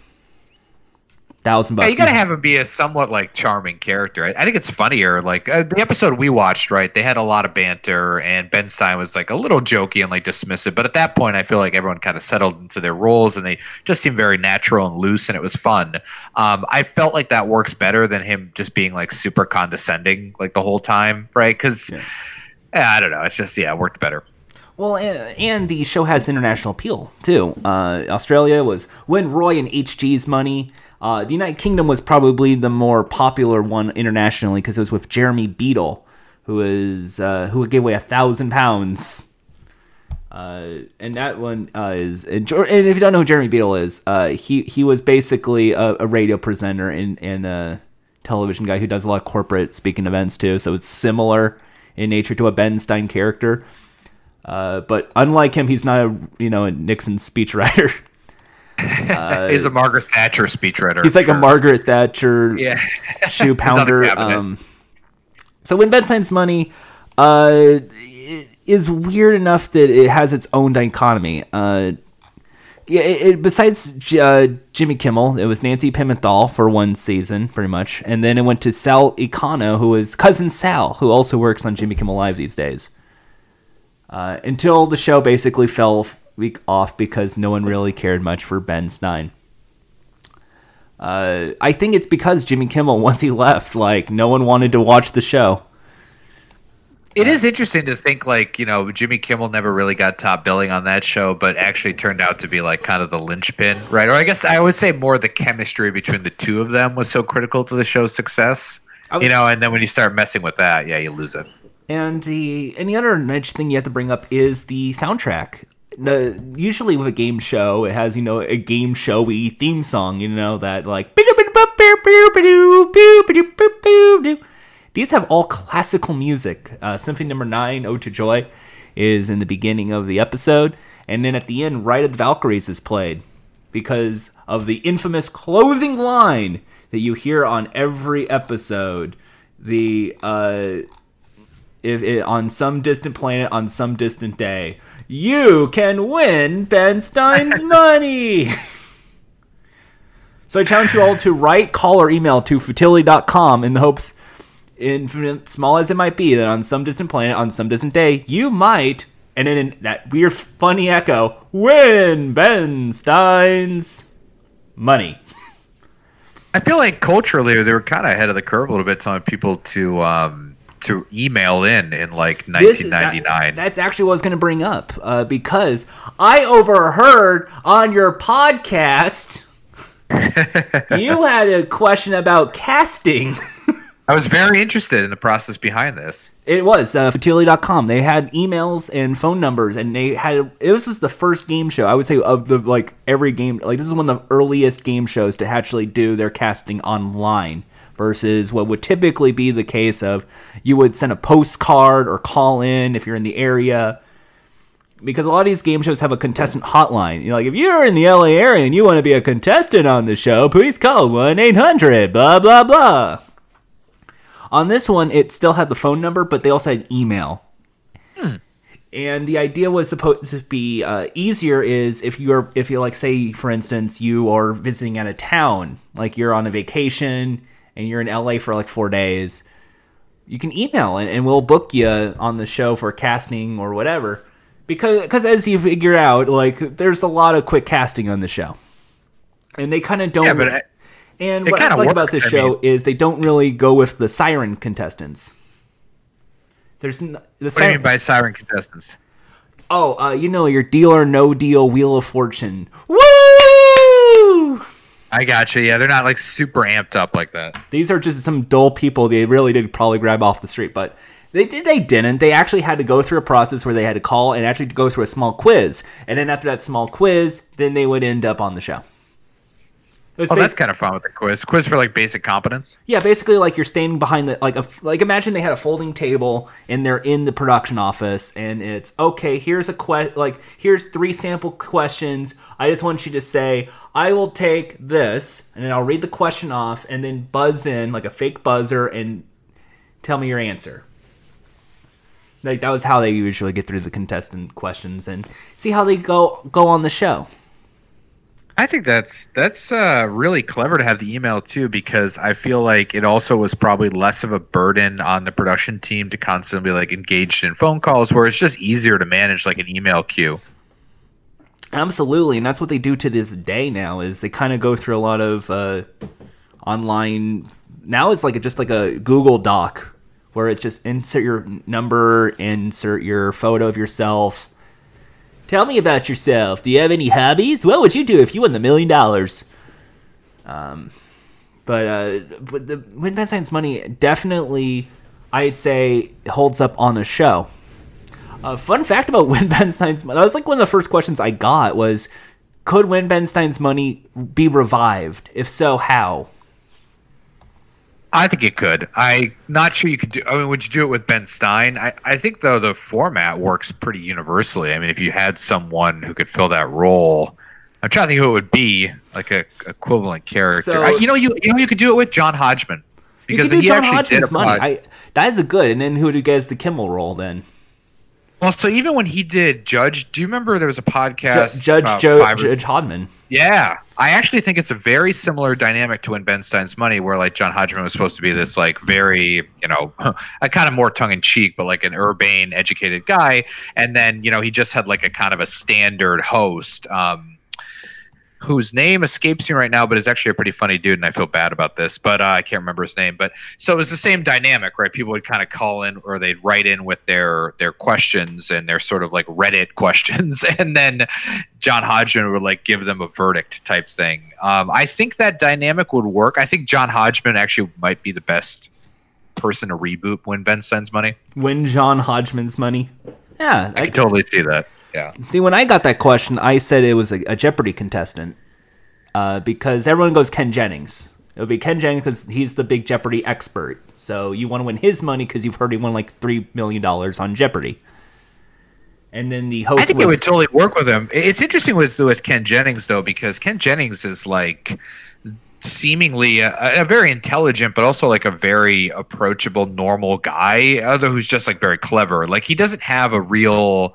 S1: thousand bucks."
S2: Yeah, you gotta have him be a somewhat like charming character. I, I think it's funnier. Like uh, the episode we watched, right? They had a lot of banter, and Ben Stein was like a little jokey and like dismissive. But at that point, I feel like everyone kind of settled into their roles, and they just seemed very natural and loose, and it was fun. Um, I felt like that works better than him just being like super condescending like the whole time, right? Because
S1: Yeah.
S2: I don't know. It's just yeah, it worked better.
S1: Well, and, and the show has international appeal too. Uh, Australia was when Roy and HG's money. Uh, the United Kingdom was probably the more popular one internationally because it was with Jeremy Beadle, who is uh, who gave away a thousand pounds. Uh, and that one uh, is and, if you don't know who Jeremy Beadle is, uh, he he was basically a, a radio presenter and and a television guy who does a lot of corporate speaking events too. So it's similar in nature to a Ben Stein character. Uh, but unlike him, he's not a you know a Nixon speechwriter.
S2: He's a Margaret Thatcher speechwriter.
S1: He's like
S2: sure.
S1: a Margaret Thatcher
S2: Yeah.
S1: shoe pounder. Um, so when Ben Stein's money uh, it is weird enough that it has its own dichotomy. Uh, yeah, it, it, besides J- uh, Jimmy Kimmel, it was Nancy Pimental for one season, pretty much, and then it went to Sal Iacono, who is cousin Sal, who also works on Jimmy Kimmel Live these days. Uh, until the show basically fell week off because no one really cared much for Ben Stein. Uh, I think it's because Jimmy Kimmel, once he left, like no one wanted to watch the show.
S2: It is interesting to think like you know Jimmy Kimmel never really got top billing on that show, but actually turned out to be like kind of the linchpin, right? Or I guess I would say more the chemistry between the two of them was so critical to the show's success.
S1: Would
S2: You know, and then when you start messing with that, yeah, you lose it.
S1: And the and the other niche thing you have to bring up is the soundtrack. The usually with a game show, it has you know a game showy theme song. You know that like. These have all classical music. Uh, Symphony Number Nine, "Ode to Joy," is in the beginning of the episode, and then at the end, "Ride of the Valkyries" is played because of the infamous closing line that you hear on every episode. The uh, if it, on some distant planet on some distant day, you can win Ben Stein's money. so I challenge you all to write, call, or email to futility.com in the hopes, infinite small as it might be, that on some distant planet on some distant day, you might, and then in that weird funny echo, win Ben Stein's money.
S2: I feel like culturally they were kind of ahead of the curve a little bit, telling people to um, to email in in like
S1: This is- that-
S2: 1999.
S1: that's actually what I was going to bring up uh, because I overheard on your podcast you had a question about casting.
S2: I was very interested in the process behind this.
S1: It was uh, fertility.com. They had emails and phone numbers, and they had. This was the first game show I would say of the like every game. Like this is one of the earliest game shows to actually do their casting online versus what would typically be the case of you would send a postcard or call in if you're in the area. Because a lot of these game shows have a contestant hotline. You know, like if you're in the LA area and you want to be a contestant on the show, please call one eight hundred blah blah blah. On this one, it still had the phone number, but they also had email. And the idea was supposed to be uh, easier is if you're if you like say for instance you are visiting at a town like you're on a vacation and you're in LA for like four days, you can email and, and we'll book you on the show for casting or whatever. Because because as you figure out, like there's a lot of quick casting on the show, and they kind of don't.
S2: Yeah, but I-
S1: and what I like about
S2: works,
S1: this
S2: I
S1: show
S2: mean-
S1: is they don't really go with the siren contestants. There's n- the
S2: What do you mean by siren contestants?
S1: oh, uh, you know your deal or no deal wheel of fortune. Woo!
S2: I got you. Yeah, they're not like super amped up like that.
S1: These are just some dull people. They really did probably grab off the street, but they. They didn't. They actually had to go through a process where they had to call and actually go through a small quiz, and then after that small quiz, then they would end up on the show.
S2: Oh, that's kind of fun with the quiz. Quiz for like basic competence.
S1: Yeah, basically, like you're standing behind the like a like imagine they had a folding table and they're in the production office and it's okay. Here's a que like here's three sample questions. I just want you to say I will take this and then I'll read the question off and then buzz in like a fake buzzer and tell me your answer. Like that was how they usually get through the contestant questions and see how they go go on the show.
S2: I think that's that's uh, really clever to have the email too, because I feel like it also was probably less of a burden on the production team to constantly be like engaged in phone calls, where it's just easier to manage like an email queue.
S1: Absolutely, and that's what they do to this day now. Is they kind of go through a lot of uh, online. Now it's like a, just like a Google Doc where it's just insert your number, insert your photo of yourself. Tell me about yourself. Do you have any hobbies? What would you do if you won the million dollars? Um, but uh, but the Win Ben Stein's money definitely, I'd say, holds up on the show. A fun fact about Win Ben Stein's money. That was like one of the first questions I got was, could Win Ben Stein's money be revived? If so, how?
S2: I think it could. I'm not sure you could do. I mean, would you do it with Ben Stein? I, I think though the format works pretty universally. I mean, if you had someone who could fill that role, I'm trying to think who it would be, like a equivalent character.
S1: So-
S2: I- you know, you you know, you could do it with John Hodgman because he
S1: John
S2: actually
S1: Hodgman's
S2: did a
S1: money. I, that is a good. And then who would you the Kimmel role then?
S2: Well, so even when he did Judge, do you remember there was a
S1: Ju-
S2: podcast?
S1: Judge Joe
S2: or-
S1: Judge Hodgman.
S2: Yeah, I actually think it's a very similar dynamic to when Ben Stein's Money, where like John Hodgman was supposed to be this like very, you know, a kind of more tongue in cheek, but like an urbane, educated guy, and then you know he just had like a kind of a standard host. Um, whose name escapes me right now, but is actually a pretty funny dude, and I feel bad about this, but uh, I can't remember his name. But so it was the same dynamic, right? People would kind of call in, or they'd write in with their their questions and their sort of like Reddit questions, and then John Hodgman would like give them a verdict type thing. Um, I think that dynamic would work. I think John Hodgman actually might be the best person to reboot when Ben Stein's money.
S1: When John Hodgman's money. Yeah,
S2: I can totally see that. Yeah.
S1: See, when I got that question, I said it was a, a Jeopardy contestant uh, because everyone goes Ken Jennings. It would be Ken Jennings because he's the big Jeopardy expert. So you want to win his money because you've heard he won like three million dollars on Jeopardy. And then the host
S2: I think
S1: was
S2: it would totally work with him. It's interesting with with Ken Jennings though, because Ken Jennings is like seemingly a, a very intelligent, but also like a very approachable, normal guy, other who's just like very clever. Like he doesn't have a real,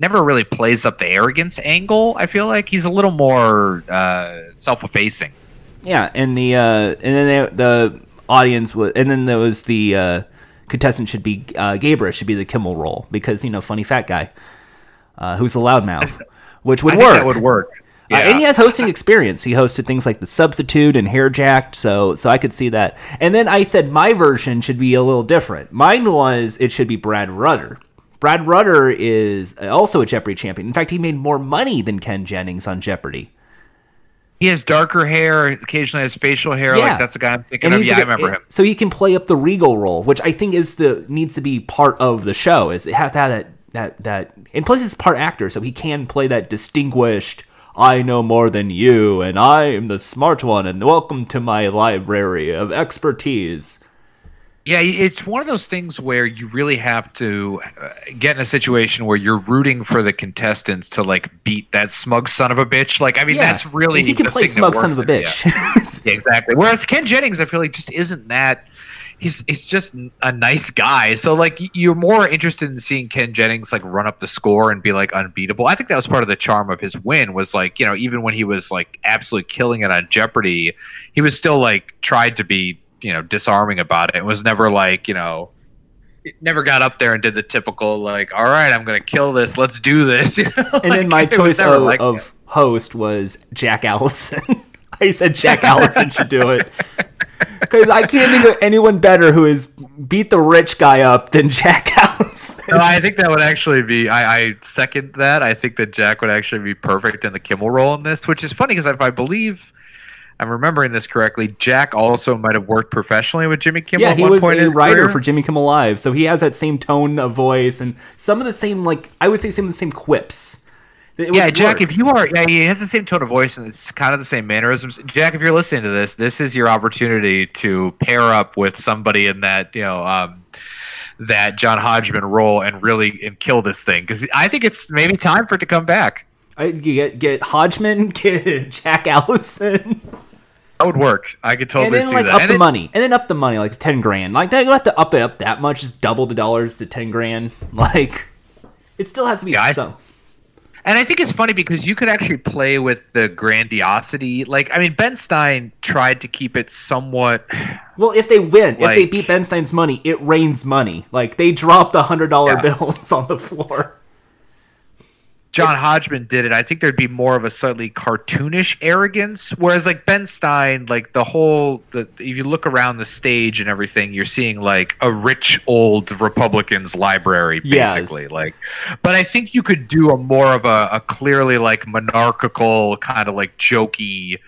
S2: never really plays up the arrogance angle. I feel like he's a little more uh, self-effacing.
S1: yeah, and the uh, and then the, the audience was, and then there was the uh, contestant should be uh, Gabriel should be the Kimmel role because you know funny fat guy uh, who's a loudmouth, which would
S2: I
S1: work.
S2: think that would work.
S1: Uh, and he has hosting experience. He hosted things like The Substitute and Hair Jacked, so so I could see that. And then I said my version should be a little different. Mine was it should be Brad Rutter. Brad Rutter is also a Jeopardy champion. In fact, he made more money than Ken Jennings on Jeopardy.
S2: he has darker hair, occasionally has facial hair.
S1: Yeah.
S2: Like that's the guy I'm thinking of. Yeah, I remember him.
S1: So he can play up the regal role, which I think is the needs to be part of the show. Is they have to have that that that. And plus, he's part actor, so he can play that distinguished. I know more than you, and I am the smart one, and welcome to my library of expertise.
S2: Yeah, it's one of those things where you really have to uh, get in a situation where you're rooting for the contestants to like beat that smug son of a bitch. Like, I mean,
S1: Yeah,
S2: that's really
S1: he can
S2: the
S1: play smug son of a bitch.
S2: Yeah, exactly. Whereas Ken Jennings, I feel like just isn't that. He's he's just a nice guy. So like you're more interested in seeing Ken Jennings like run up the score and be like unbeatable. I think that was part of the charm of his win was like you know even when he was like absolutely killing it on Jeopardy, he was still like tried to be you know disarming about it. It was never like you know. It never got up there and did the typical like, all right, I'm gonna kill this. Let's do this. You know?
S1: and then my choice of,
S2: like
S1: of host was Jack Allison. I said Jack Allison should do it. Because I can't think of anyone better who has beat the rich guy up than Jack Allison.
S2: No, I think that would actually be. I, I second that. I think that Jack would actually be perfect in the Kimmel role in this, which is funny because if I believe I'm remembering this correctly, Jack also might have worked professionally with Jimmy Kimmel.
S1: Yeah,
S2: at
S1: he
S2: one
S1: was a writer
S2: career.
S1: for Jimmy Kimmel Live, so he has that same tone of voice and some of the same, like I would say, some of the same quips.
S2: Yeah, Jack,
S1: work.
S2: if you are, yeah, he has the same tone of voice and it's kind of the same mannerisms. Jack, if you're listening to this, this is your opportunity to pair up with somebody in that, you know, um, that John Hodgman role and really and kill this thing because I think it's maybe time for it to come back.
S1: I, get get Hodgman, get Jack Allison,
S2: That would work. I could totally and
S1: then
S2: see
S1: like
S2: that.
S1: up
S2: And
S1: the
S2: it-
S1: money, and then up the money, like ten grand. Like you don't have to up it up that much, just double the dollars to ten grand. Like it still has to be
S2: Yeah, I- And I think it's funny because you could actually play with the grandiosity. Like, I mean, Ben Stein tried to keep it somewhat.
S1: Well, if they win, if they beat Ben Stein's money, it rains money. Like they drop the hundred dollar
S2: Yeah.
S1: bills on the floor.
S2: John Hodgman did it. I think there'd be more of a slightly cartoonish arrogance, whereas like Ben Stein, like the whole, the if you look around the stage and everything, you're seeing like a rich old Republicans library,
S1: Yes.
S2: basically. Like, but I think you could do a more of a, a clearly like monarchical kind of like jokey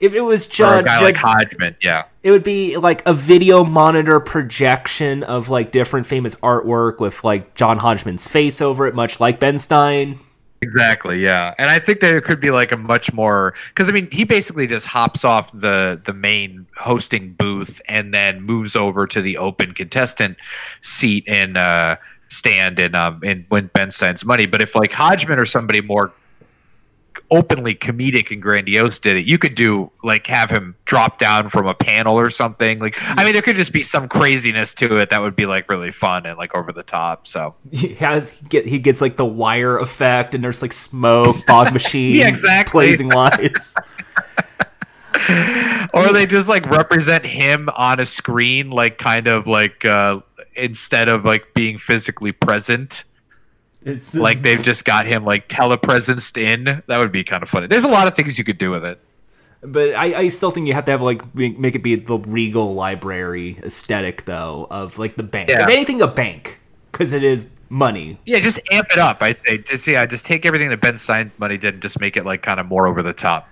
S1: If it was Judge,
S2: like Hodgman, yeah.
S1: it would be like a video monitor projection of like different famous artwork with like John Hodgman's face over it, much like Ben Stein.
S2: Exactly, yeah. And I think that it could be like a much more because I mean he basically just hops off the the main hosting booth and then moves over to the open contestant seat and uh, stand and um and win Ben Stein's money. But if like Hodgman or somebody more openly comedic and grandiose did it, you could do like have him drop down from a panel or something. Like I mean there could just be some craziness to it that would be like really fun and like over the top. So
S1: He has he get he gets like the wire effect, and there's like smoke, fog machine,
S2: Yeah, exactly.
S1: blazing lights.
S2: or they just like represent him on a screen like kind of like uh instead of like being physically present
S1: It's
S2: like they've just got him like telepresenced in that would be kind of funny there's a lot of things you could do with it
S1: But I, I still think you have to have like make it be the regal library aesthetic though of like the bank.
S2: Yeah.
S1: If anything, a bank because it is money.
S2: yeah just amp it up i say just yeah just take everything that ben stein money did and just make it like kind of more over the top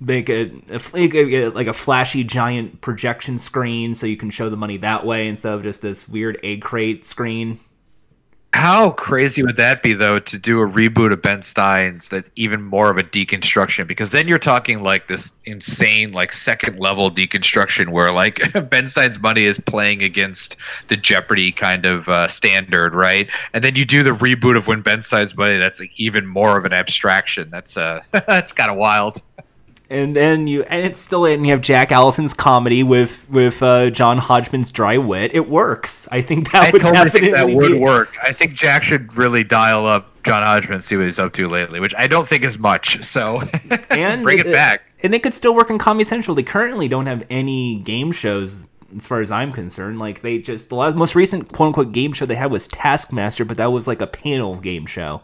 S1: Make it make it like a flashy giant projection screen so you can show the money that way instead of just this weird egg crate screen.
S2: How crazy would that be, though, to do a reboot of Ben Stein's that even more of a deconstruction? Because then you're talking like this insane, like second level deconstruction where like Ben Stein's money is playing against the Jeopardy kind of uh, standard, right? And then you do the reboot of when Ben Stein's money, that's like even more of an abstraction. That's uh, that's kind of wild.
S1: And then you and it's still it and you have Jack Allison's comedy with with uh, John Hodgman's dry wit. It works. I think that
S2: I
S1: would
S2: totally
S1: definitely
S2: think that would work. I think Jack should really dial up John Hodgman, see what he's up to lately, which I don't think is much. So
S1: and
S2: bring it back.
S1: And it could still work in Comedy Central. They currently don't have any game shows, as far as I'm concerned. Like they just the last, most recent quote unquote game show they had was Taskmaster, but that was like a panel game show.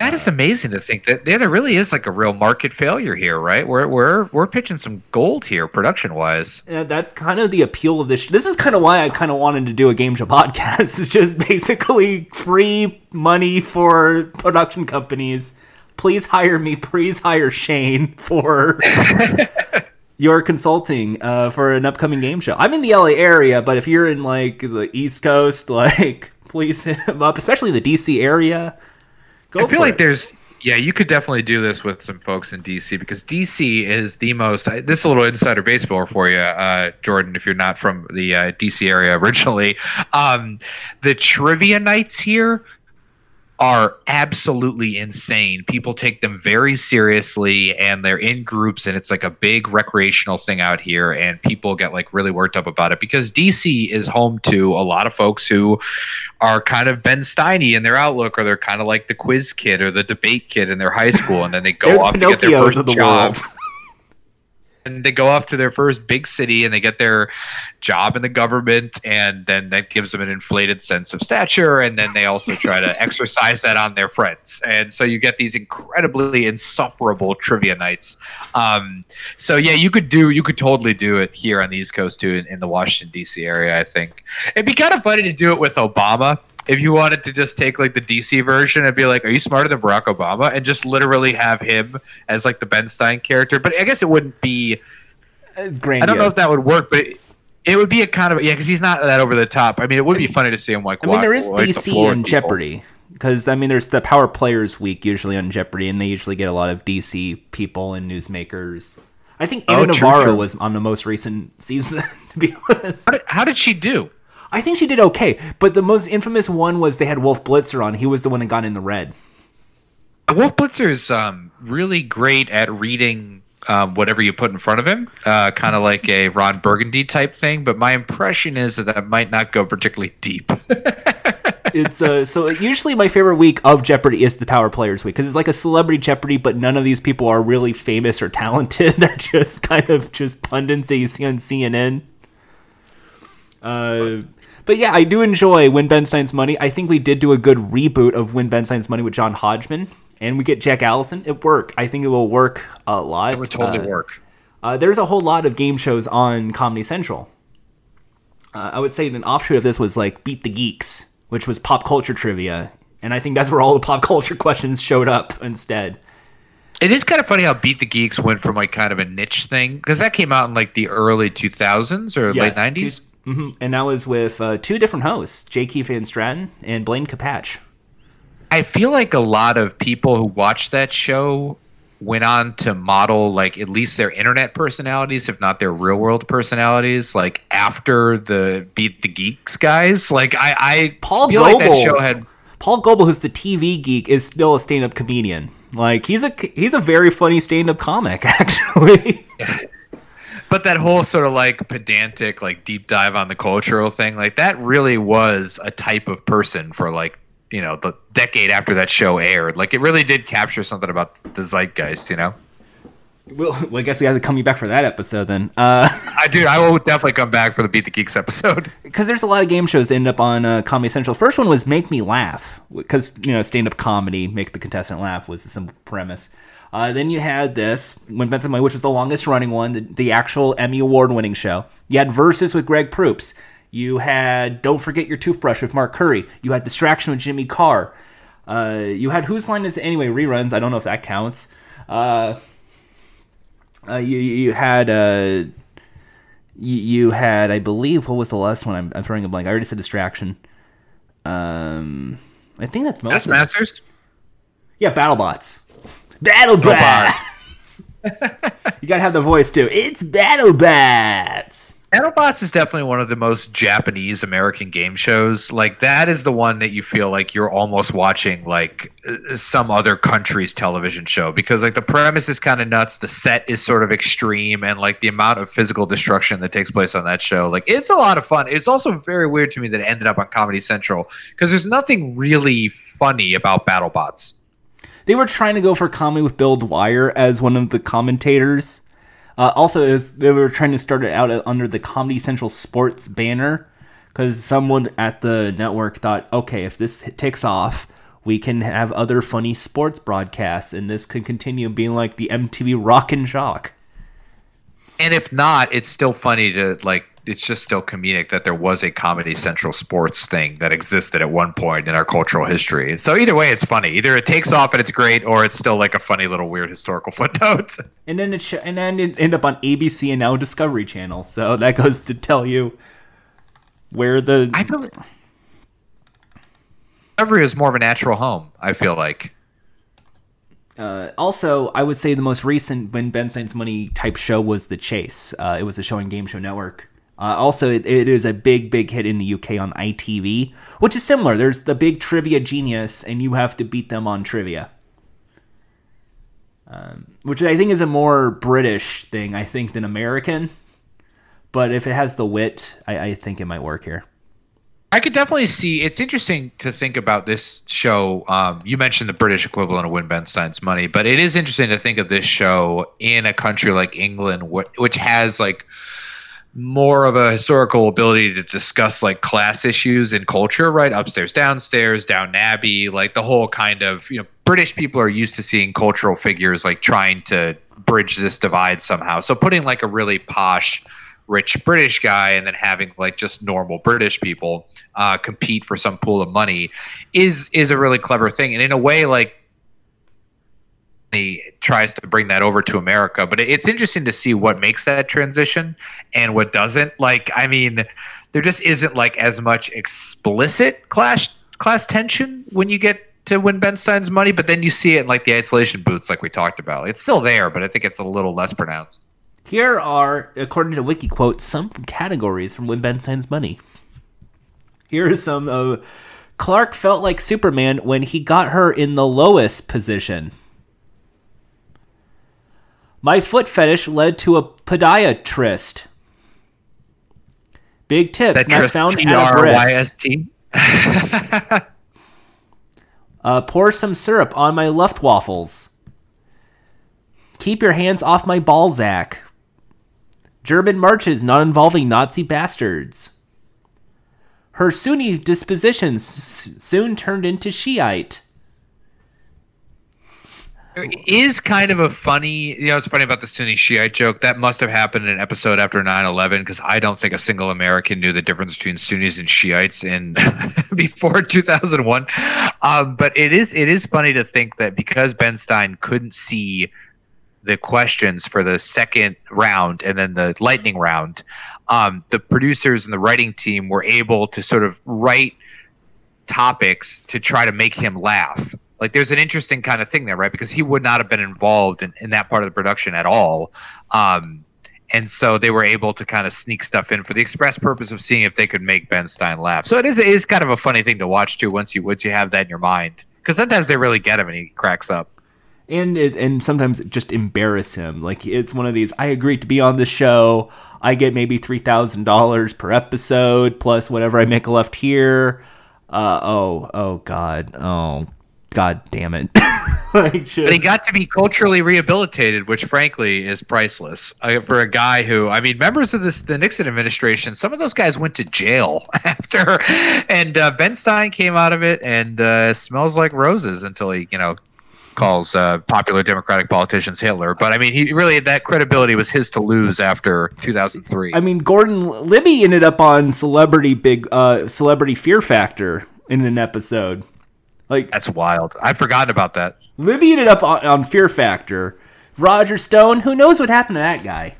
S2: That is amazing to think that yeah, there really is like a real market failure here, right? We're we're we're pitching some gold here, production wise.
S1: And that's kind of the appeal of this. This is kind of why I kind of wanted to do a game show podcast. It's just basically free money for production companies. Please hire me. Please hire Shane for your consulting uh, for an upcoming game show. I'm in the LA area, but if you're in like the East Coast, like please hit him up, especially the DC area. Go
S2: I feel like
S1: it.
S2: there's yeah, you could definitely do this with some folks in DC because DC is the most. This is a little insider baseball for you, uh, Jordan. If you're not from the uh, DC area originally, um, the trivia nights here are absolutely insane. People take them very seriously and they're in groups and it's like a big recreational thing out here and people get like really worked up about it because DC is home to a lot of folks who are kind of Ben Steiny in their outlook or they're kind of like the quiz kid or the debate kid in their high school and then they go off to get their first
S1: the
S2: job and they go off to their first big city and they get their job in the government and then that gives them an inflated sense of stature and then they also try to exercise that on their friends. And so you get these incredibly insufferable trivia nights. Um, so yeah you could do you could totally do it here on the east coast too in, in the washington dc area i think. It'd be kind of funny to do it with obama if you wanted to just take like the DC version and be like, "Are you smarter than Barack Obama?" and just literally have him as like the Ben Stein character, but I guess it wouldn't be
S1: It's
S2: I don't know if that would work, but it, it would be a kind of yeah, because he's not that over the top. I mean, it would be funny to see him like.
S1: I mean,
S2: walk-
S1: there is
S2: the
S1: DC and. Jeopardy because I mean, there's the Power Players Week usually on Jeopardy, and they usually get a lot of DC people and newsmakers. I think
S2: Oh,
S1: Ana
S2: true,
S1: Navarro
S2: true.
S1: was on the most recent season. To be honest,
S2: How did, how did she do?
S1: I think she did okay, but the most infamous one was they had Wolf Blitzer on. He was the one that got in the red.
S2: Wolf Blitzer is um, really great at reading um, whatever you put in front of him, uh, kind of like a Ron Burgundy type thing. But my impression is that that might not go particularly deep.
S1: It's uh, so usually my favorite week of Jeopardy is the Power Players Week because it's like a celebrity Jeopardy, but none of these people are really famous or talented. They're just kind of just pundits that you see on CNN. Uh, but yeah, I do enjoy Win Ben Stein's Money. I think we did do a good reboot of Win Ben Stein's Money with John Hodgman, and we get Jack Allison. It worked. I think it will work a lot.
S2: It would totally
S1: Uh,
S2: work.
S1: uh, there's a whole lot of game shows on Comedy Central. Uh, I would say an offshoot of this was like Beat the Geeks, which was pop culture trivia, and I think that's where all the pop culture questions showed up instead.
S2: It is kind of funny how Beat the Geeks went from like kind of a niche thing because that came out in like the early 2000s or
S1: Yes,
S2: late 90s.
S1: Hmm And that was with uh, two different hosts, J. Keith Van Straaten and Blaine Capatch.
S2: I feel like a lot of people who watched that show went on to model like at least their internet personalities, if not their real world personalities, like after the Beat the Geeks guys. Like I, I
S1: Paul
S2: feel like that show had
S1: Paul Goebel, who's the TV geek, is still a stand-up comedian. Like he's a he's a very funny stand-up comic, actually.
S2: But that whole sort of like pedantic like deep dive on the cultural thing like that really was a type of person for like you know the decade after that show aired like it really did capture something about the zeitgeist you know
S1: well, well, I guess we have to come you back for that episode then. Uh,
S2: i do i will definitely come back for the beat the geeks episode
S1: because there's a lot of game shows that end up on uh, Comedy Central. First one was Make Me Laugh, because you know stand-up comedy, make the contestant laugh was the simple premise. Uh, then you had this when Ben Stein's Money, which was the longest running one, the, the actual Emmy award winning show. You had Versus with Greg Proops. You had Don't Forget Your Toothbrush with Mark Curry. You had Distraction with Jimmy Carr. Uh, you had Whose Line Is It Anyway reruns. I don't know if that counts. Uh, uh, you, you had uh, you, you had, I believe, what was the last one? I'm, I'm throwing a blank. I already said distraction. Um, I think that's most. Them.
S2: masters
S1: Yeah, BattleBots. BattleBots. you gotta have the voice too. It's BattleBots.
S2: BattleBots is definitely one of the most Japanese American game shows. Like that is the one that you feel like you're almost watching like uh, some other country's television show because like the premise is kind of nuts, the set is sort of extreme, and like the amount of physical destruction that takes place on that show, like it's a lot of fun. It's also very weird to me that it ended up on Comedy Central because there's nothing really funny about BattleBots.
S1: They were trying to go for comedy with Bill Dwyer as one of the commentators. Uh, also, was, they were trying to start it out under the Comedy Central Sports banner because someone at the network thought, okay, if this takes off, we can have other funny sports broadcasts, and this could continue being like the MTV Rock and Jock.
S2: And if not, it's still funny to like. It's just still comedic that there was a Comedy Central sports thing that existed at one point in our cultural history. So either way, it's funny. Either it takes off and it's great, or it's still like a funny little weird historical footnote.
S1: And then it sh- and then it ended up on ABC and now Discovery Channel. So that goes to tell you where the
S2: I feel Discovery is more of a natural home. I feel like.
S1: Uh, also, I would say the most recent when Ben Stein's Money type show was The Chase. Uh, it was a show on Game Show Network. Uh, also, it, it is a big, big hit in the UK on ITV, which is similar. There's the big trivia genius, and you have to beat them on trivia. Um, which I think is a more British thing, I think, than American. But if it has the wit, I, I think it might work here.
S2: I could definitely see. It's interesting to think about this show. Um, you mentioned the British equivalent of Win Ben Stein's Money, but it is interesting to think of this show in a country like England, wh- which has like more of a historical ability to discuss like class issues and culture, right? Upstairs, downstairs, Downton Abbey, like the whole kind of you know British people are used to seeing cultural figures like trying to bridge this divide somehow. So putting like a really posh rich British guy and then having like just normal British people uh, compete for some pool of money is is a really clever thing. And in a way, like tries to bring that over to America, but it's interesting to see what makes that transition and what doesn't. Like, I mean, there just isn't like as much explicit class class tension when you get to win Ben Stein's money, but then you see it in like the isolation boots, like we talked about. It's still there, but I think it's a little less pronounced.
S1: Here are, according to WikiQuote, some categories from Win Ben Stein's Money. Here are some of Clark felt like Superman when he got her in the lowest position. My foot fetish led to a podiatrist. Big tips not found at a. Uh, pour some syrup on my left waffles. Keep your hands off my Balzac. German marches not involving Nazi bastards. Her Sunni dispositions s- soon turned into Shiite.
S2: It is kind of a funny, you know, it's funny about the Sunni Shiite joke. That must have happened in an episode after 9 11 because I don't think a single American knew the difference between Sunnis and Shiites in before 2001. Um, but it is it is funny to think that because Ben Stein couldn't see the questions for the second round and then the lightning round, um, the producers and the writing team were able to sort of write topics to try to make him laugh. Like there's an interesting kind of thing there, right? Because he would not have been involved in, in that part of the production at all. Um, and so they were able to kind of sneak stuff in for the express purpose of seeing if they could make Ben Stein laugh. So it is it is kind of a funny thing to watch too once you once you have that in your mind because sometimes they really get him and he cracks up.
S1: And it, and sometimes it just embarrass him. Like it's one of these. I agreed to be on the show. I get maybe three thousand dollars per episode plus whatever I make left here. Uh, oh oh god oh god damn it.
S2: like just... But he got to be culturally rehabilitated, which frankly is priceless uh, for a guy who, I mean, members of this the Nixon administration, some of those guys went to jail after, and uh, Ben Stein came out of it and uh, smells like roses until he, you know, calls uh, popular Democratic politicians Hitler. But I mean, he really that credibility was his to lose after 2003.
S1: I mean, Gordon Liddy ended up on Celebrity Big uh, Celebrity Fear Factor in an episode. Like
S2: that's wild. I've forgotten about that.
S1: Liddy ended up on, on Fear Factor. Roger Stone, who knows what happened to that guy?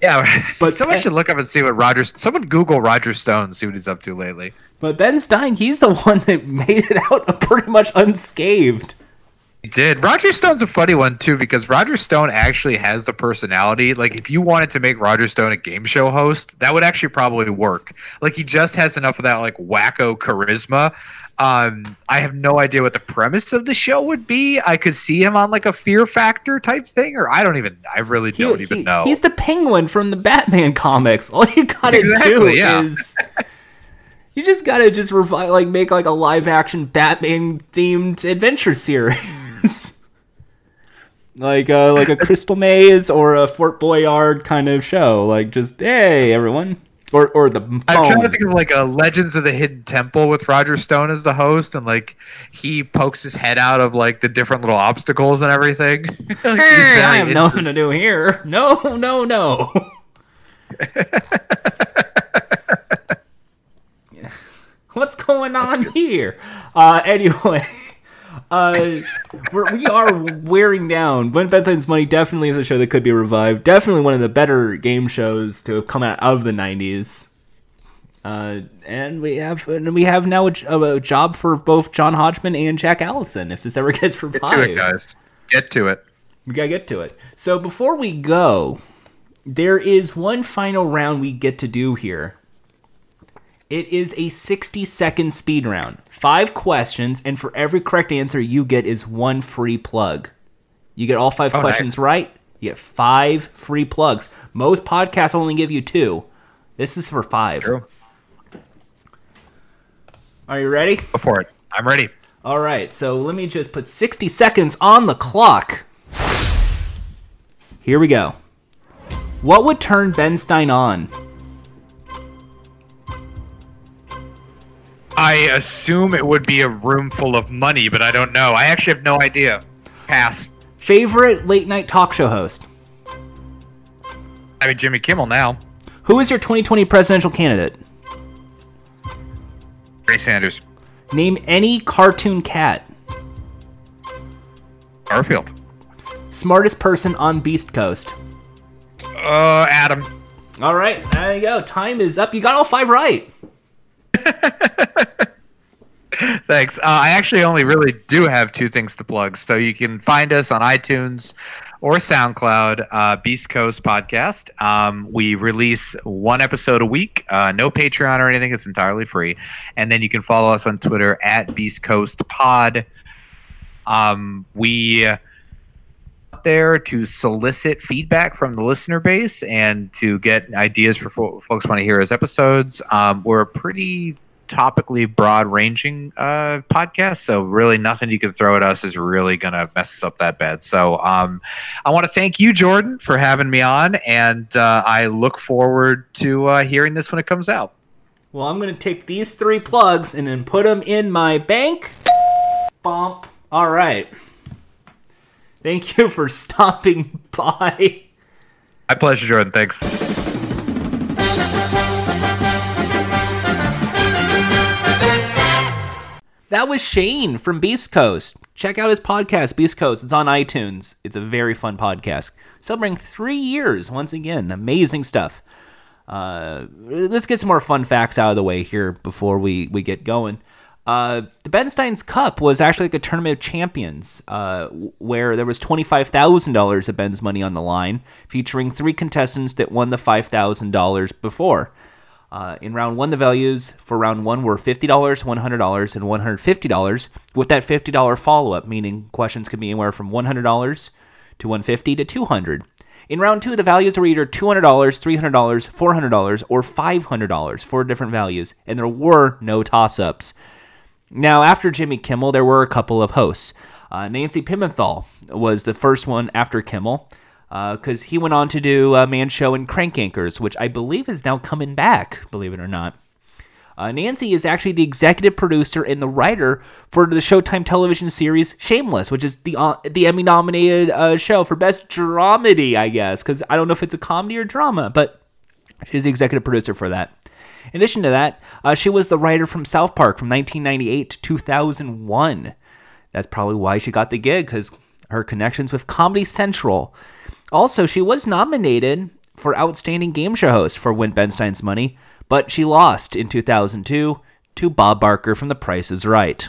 S2: Yeah, but someone should look up and see what Roger. Someone Google Roger Stone, see what he's up to lately.
S1: But Ben Stein, he's the one that made it out pretty much unscathed.
S2: He did. Roger Stone's a funny one too because Roger Stone actually has the personality. Like if you wanted to make Roger Stone a game show host, that would actually probably work. Like he just has enough of that like wacko charisma. Um, I have no idea what the premise of the show would be. I could see him on like a Fear Factor type thing, or I don't even. I really don't he, even know.
S1: He's the Penguin from the Batman comics. All you gotta exactly, do yeah. is. You just gotta just revive, like make like a live action Batman themed adventure series. like uh, like a Crystal Maze or a Fort Boyard kind of show. Like just hey everyone, or or the. Phone.
S2: I'm trying to think of like a Legends of the Hidden Temple with Roger Stone as the host, and like he pokes his head out of like the different little obstacles and everything. like,
S1: hey, I have nothing to do here. No, no, no. What's going on here? Uh, anyway uh, we're, we are wearing down. When Stein's Money definitely is a show that could be revived. Definitely one of the better game shows to have come out of the '90s. Uh, and we have and we have now a, a, job for both John Hodgman and Jack Allison if this ever gets revived. Get to
S2: it, guys. Get to it.
S1: We gotta get to it. So before we go, there is one final round we get to do here. It is a 60 second speed round. Five questions, and for every correct answer you get is one free plug. You get all five oh, questions nice. right, you get five free plugs. Most podcasts only give you two. This is for five.
S2: True.
S1: Are you ready?
S2: Go for it. I'm ready.
S1: All right, so let me just put 60 seconds on the clock. Here we go. What would turn Ben Stein on?
S2: I assume it would be a room full of money, but I don't know. I actually have no idea. Pass.
S1: Favorite late night talk show host?
S2: I mean, Jimmy Kimmel now.
S1: Who is your 2020 presidential candidate?
S2: Bernie Sanders.
S1: Name any cartoon cat.
S2: Garfield.
S1: Smartest person on Beast Coast.
S2: Uh, Adam.
S1: All right, there you go. Time is up. You got all five right.
S2: Thanks. Uh, I actually only really do have two things to plug. So you can find us on iTunes or SoundCloud, uh, Beast Coast Podcast. Um, we release one episode a week, uh, no Patreon or anything. It's entirely free. And then you can follow us on Twitter at Beast Coast Pod. Um, we there to solicit feedback from the listener base and to get ideas for fo- folks want to hear as episodes. Um, we're pretty topically broad ranging uh, podcast. So really nothing you can throw at us is really going to mess us up that bad. So um, I want to thank you, Jordan, for having me on. And uh, I look forward to uh, hearing this when it comes out.
S1: Well, I'm going to take these three plugs and then put them in my bank. Bump. All right. Thank you for stopping by.
S2: My pleasure, Jordan. Thanks.
S1: That was Shane from Beast Coast. Check out his podcast, Beast Coast. It's on iTunes. It's a very fun podcast. Celebrating three years, once again. Amazing stuff. Uh, let's get some more fun facts out of the way here before we, we get going. Uh, the Ben Stein's Cup was actually like a tournament of champions, uh, where there was twenty five thousand dollars of Ben's money on the line, featuring three contestants that won the five thousand dollars before. Uh, in round one, the values for round one were $50, $100, and $150, with that $50 follow up, meaning questions could be anywhere from $100 to 150 to 200. In round two, the values were either $200, $300, $400, or $500, four different values, and there were no toss ups. Now, after Jimmy Kimmel, there were a couple of hosts. Uh, Nancy Pimental was the first one after Kimmel because uh, he went on to do a Man Show and Crank Yankers, which I believe is now coming back, believe it or not. Uh, Nancy is actually the executive producer and the writer for the Showtime television series Shameless, which is the uh, the Emmy nominated uh, show for best dramedy, I guess, because I don't know if it's a comedy or drama, but she's the executive producer for that. In addition to that, uh, she was the writer from South Park from 1998 to 2001. That's probably why she got the gig, because her connections with Comedy Central. Also, she was nominated for Outstanding Game Show Host for Win Ben Stein's Money, but she lost in 2002 to Bob Barker from The Price is Right.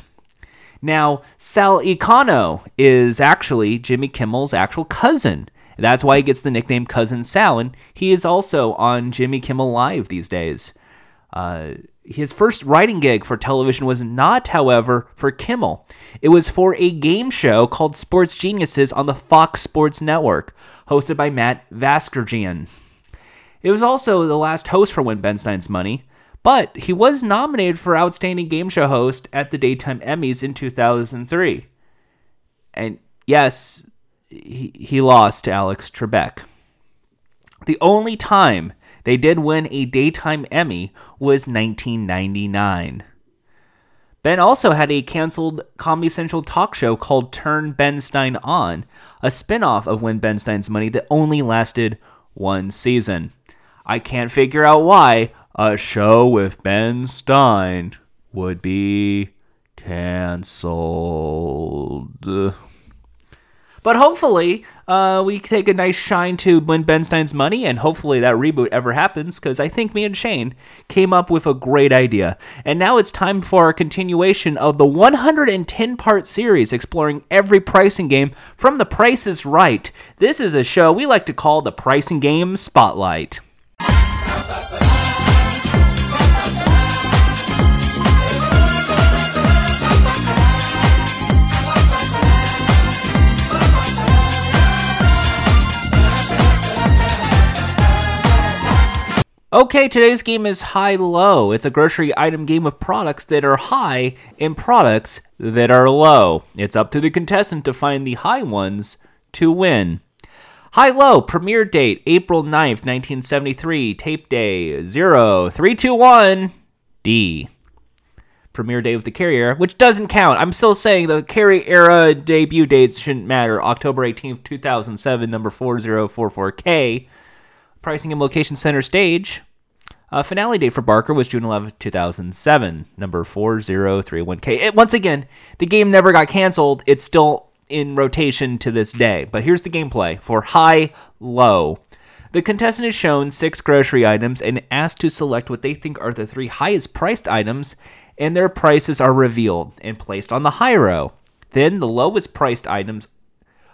S1: Now, Sal Iacono is actually Jimmy Kimmel's actual cousin. That's why he gets the nickname Cousin Sal, and he is also on Jimmy Kimmel Live these days. Uh, his first writing gig for television was not, however, for Kimmel. It was for a game show called Sports Geniuses on the Fox Sports Network, hosted by Matt Vasgersian. It was also the last host for Win Ben Stein's Money, but he was nominated for Outstanding Game Show Host at the Daytime Emmys in 2003. And yes, he, he lost to Alex Trebek. The only time they did win a Daytime Emmy was 1999. Ben also had a canceled Comedy Central talk show called Turn Ben Stein On, a spin-off of Win Ben Stein's Money that only lasted one season. I can't figure out why a show with Ben Stein would be canceled. But hopefully, uh, we take a nice shine to Ben Stein's money, and hopefully that reboot ever happens, because I think me and Shane came up with a great idea. And now it's time for a continuation of the 110 part series exploring every pricing game from The Price is Right. This is a show we like to call the Pricing Game Spotlight. Okay, today's game is high low. It's a grocery item game of products that are high and products that are low. It's up to the contestant to find the high ones to win. High low premiere date April 9th, 1973. Tape day 0321 D. Premiere day of the carrier, which doesn't count. I'm still saying the Carey era debut dates shouldn't matter. October 18th, 2007, number 4044K. Pricing and location center stage. Uh, finale date for Barker was June 11, 2007, number 4031K. It, once again, the game never got canceled. It's still in rotation to this day. But here's the gameplay for high low. The contestant is shown six grocery items and asked to select what they think are the three highest priced items, and their prices are revealed and placed on the high row. Then the lowest priced items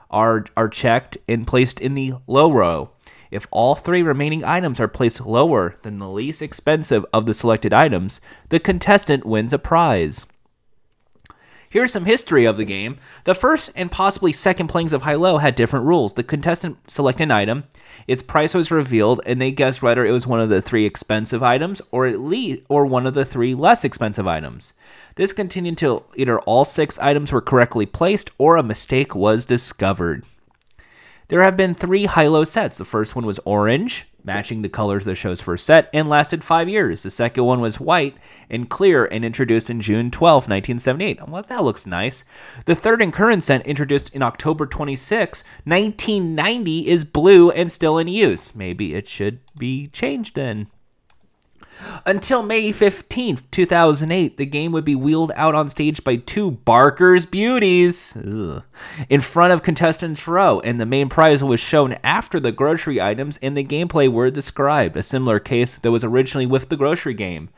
S1: are, are checked and placed in the low row. If all three remaining items are placed lower than the least expensive of the selected items, the contestant wins a prize. Here's some history of the game. The first and possibly second playings of High Low had different rules. The contestant selected an item, its price was revealed, and they guessed whether it was one of the three expensive items or at least or one of the three less expensive items. This continued until either all six items were correctly placed or a mistake was discovered. There have been three high low sets. The first one was orange, matching the colors of the show's first set, and lasted five years. The second one was white and clear and introduced in June 12, 1978. Well, that looks nice. The third and current set, introduced in October 26, 1990, is blue and still in use. Maybe it should be changed then. Until May 15th, 2008, the game would be wheeled out on stage by two Barker's Beauties ugh, in front of contestants' row, and the main prize was shown after the grocery items and the gameplay were described, a similar case that was originally with the grocery game.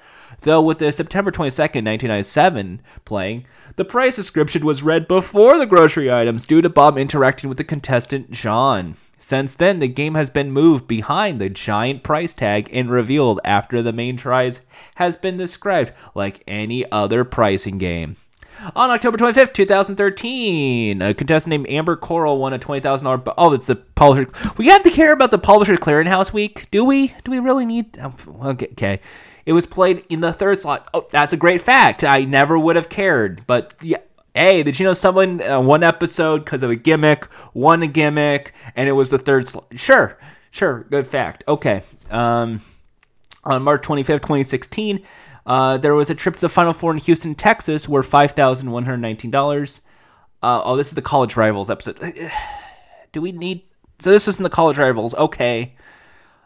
S1: Though with the September 22nd, 1997 playing, the price description was read before the grocery items due to Bob interacting with the contestant John. Since then, the game has been moved behind the giant price tag and revealed after the main prize has been described like any other pricing game. On October 25th, 2013, a contestant named Amber Coral won a $20,000. Bu- oh, it's the publisher. We have to care about the Publisher Clearinghouse Week, do we? Do we really need. oh, Okay. okay. It was played in the third slot. Oh, that's a great fact. I never would have cared. But yeah, hey, did you know someone uh, one episode because of a gimmick won a gimmick and it was the third slot? Sure, sure, good fact. Okay. Um, on March 25th, 2016, uh, there was a trip to the Final Four in Houston, Texas, where $5,119. Uh, oh, this is the College Rivals episode. Do we need. So this was in the College Rivals. Okay.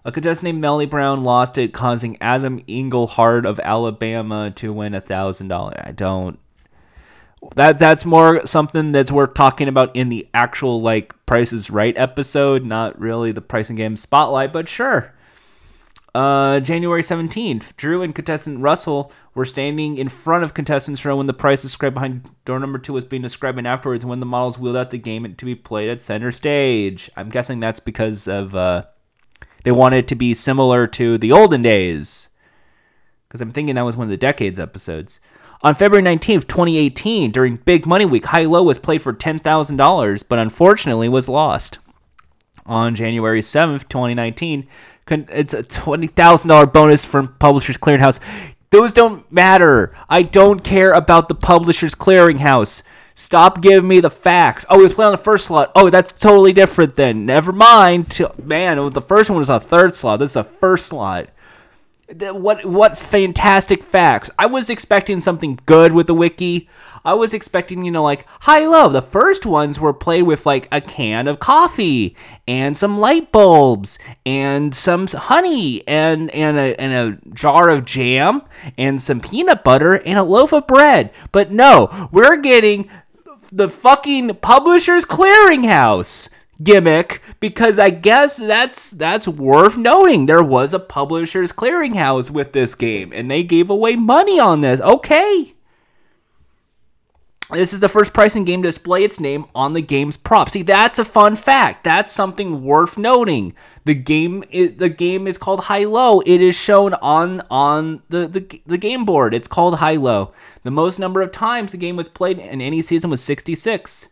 S1: A contestant named Melly Brown lost it, causing Adam Engelhard of Alabama to win a thousand dollars. I don't. That that's more something that's worth talking about in the actual like Price is Right episode, not really the pricing game spotlight. But sure. Uh, January 17th, Drew and contestant Russell were standing in front of contestants row when the price described behind door number two was being described, and afterwards, when the models wheeled out the game to be played at center stage. I'm guessing that's because of uh, they wanted it to be similar to the olden days. Because I'm thinking that was one of the decades episodes. On February 19th, 2018, during Big Money Week, High Low was played for $10,000, but unfortunately was lost. On January 7th, 2019, it's a $20,000 bonus from Publishers Clearinghouse. Those don't matter. I don't care about the Publishers Clearinghouse. Stop giving me the facts. Oh, he was playing on the first slot. Oh, that's totally different then. Never mind. Man, the first one was a third slot. This is a first slot. What what fantastic facts. I was expecting something good with the wiki. I was expecting, you know, like high low. The first ones were played with like a can of coffee and some light bulbs and some honey and and a and a jar of jam and some peanut butter and a loaf of bread. But no, we're getting the fucking Publishers Clearinghouse gimmick because I guess that's that's worth knowing. There was a Publishers Clearinghouse with this game and they gave away money on this. Okay. This is the first pricing game to display its name on the game's prop. See, that's a fun fact. That's something worth noting. The game is, the game is called High Low. It is shown on on the, the the game board. It's called High Low. The most number of times the game was played in any season was 66.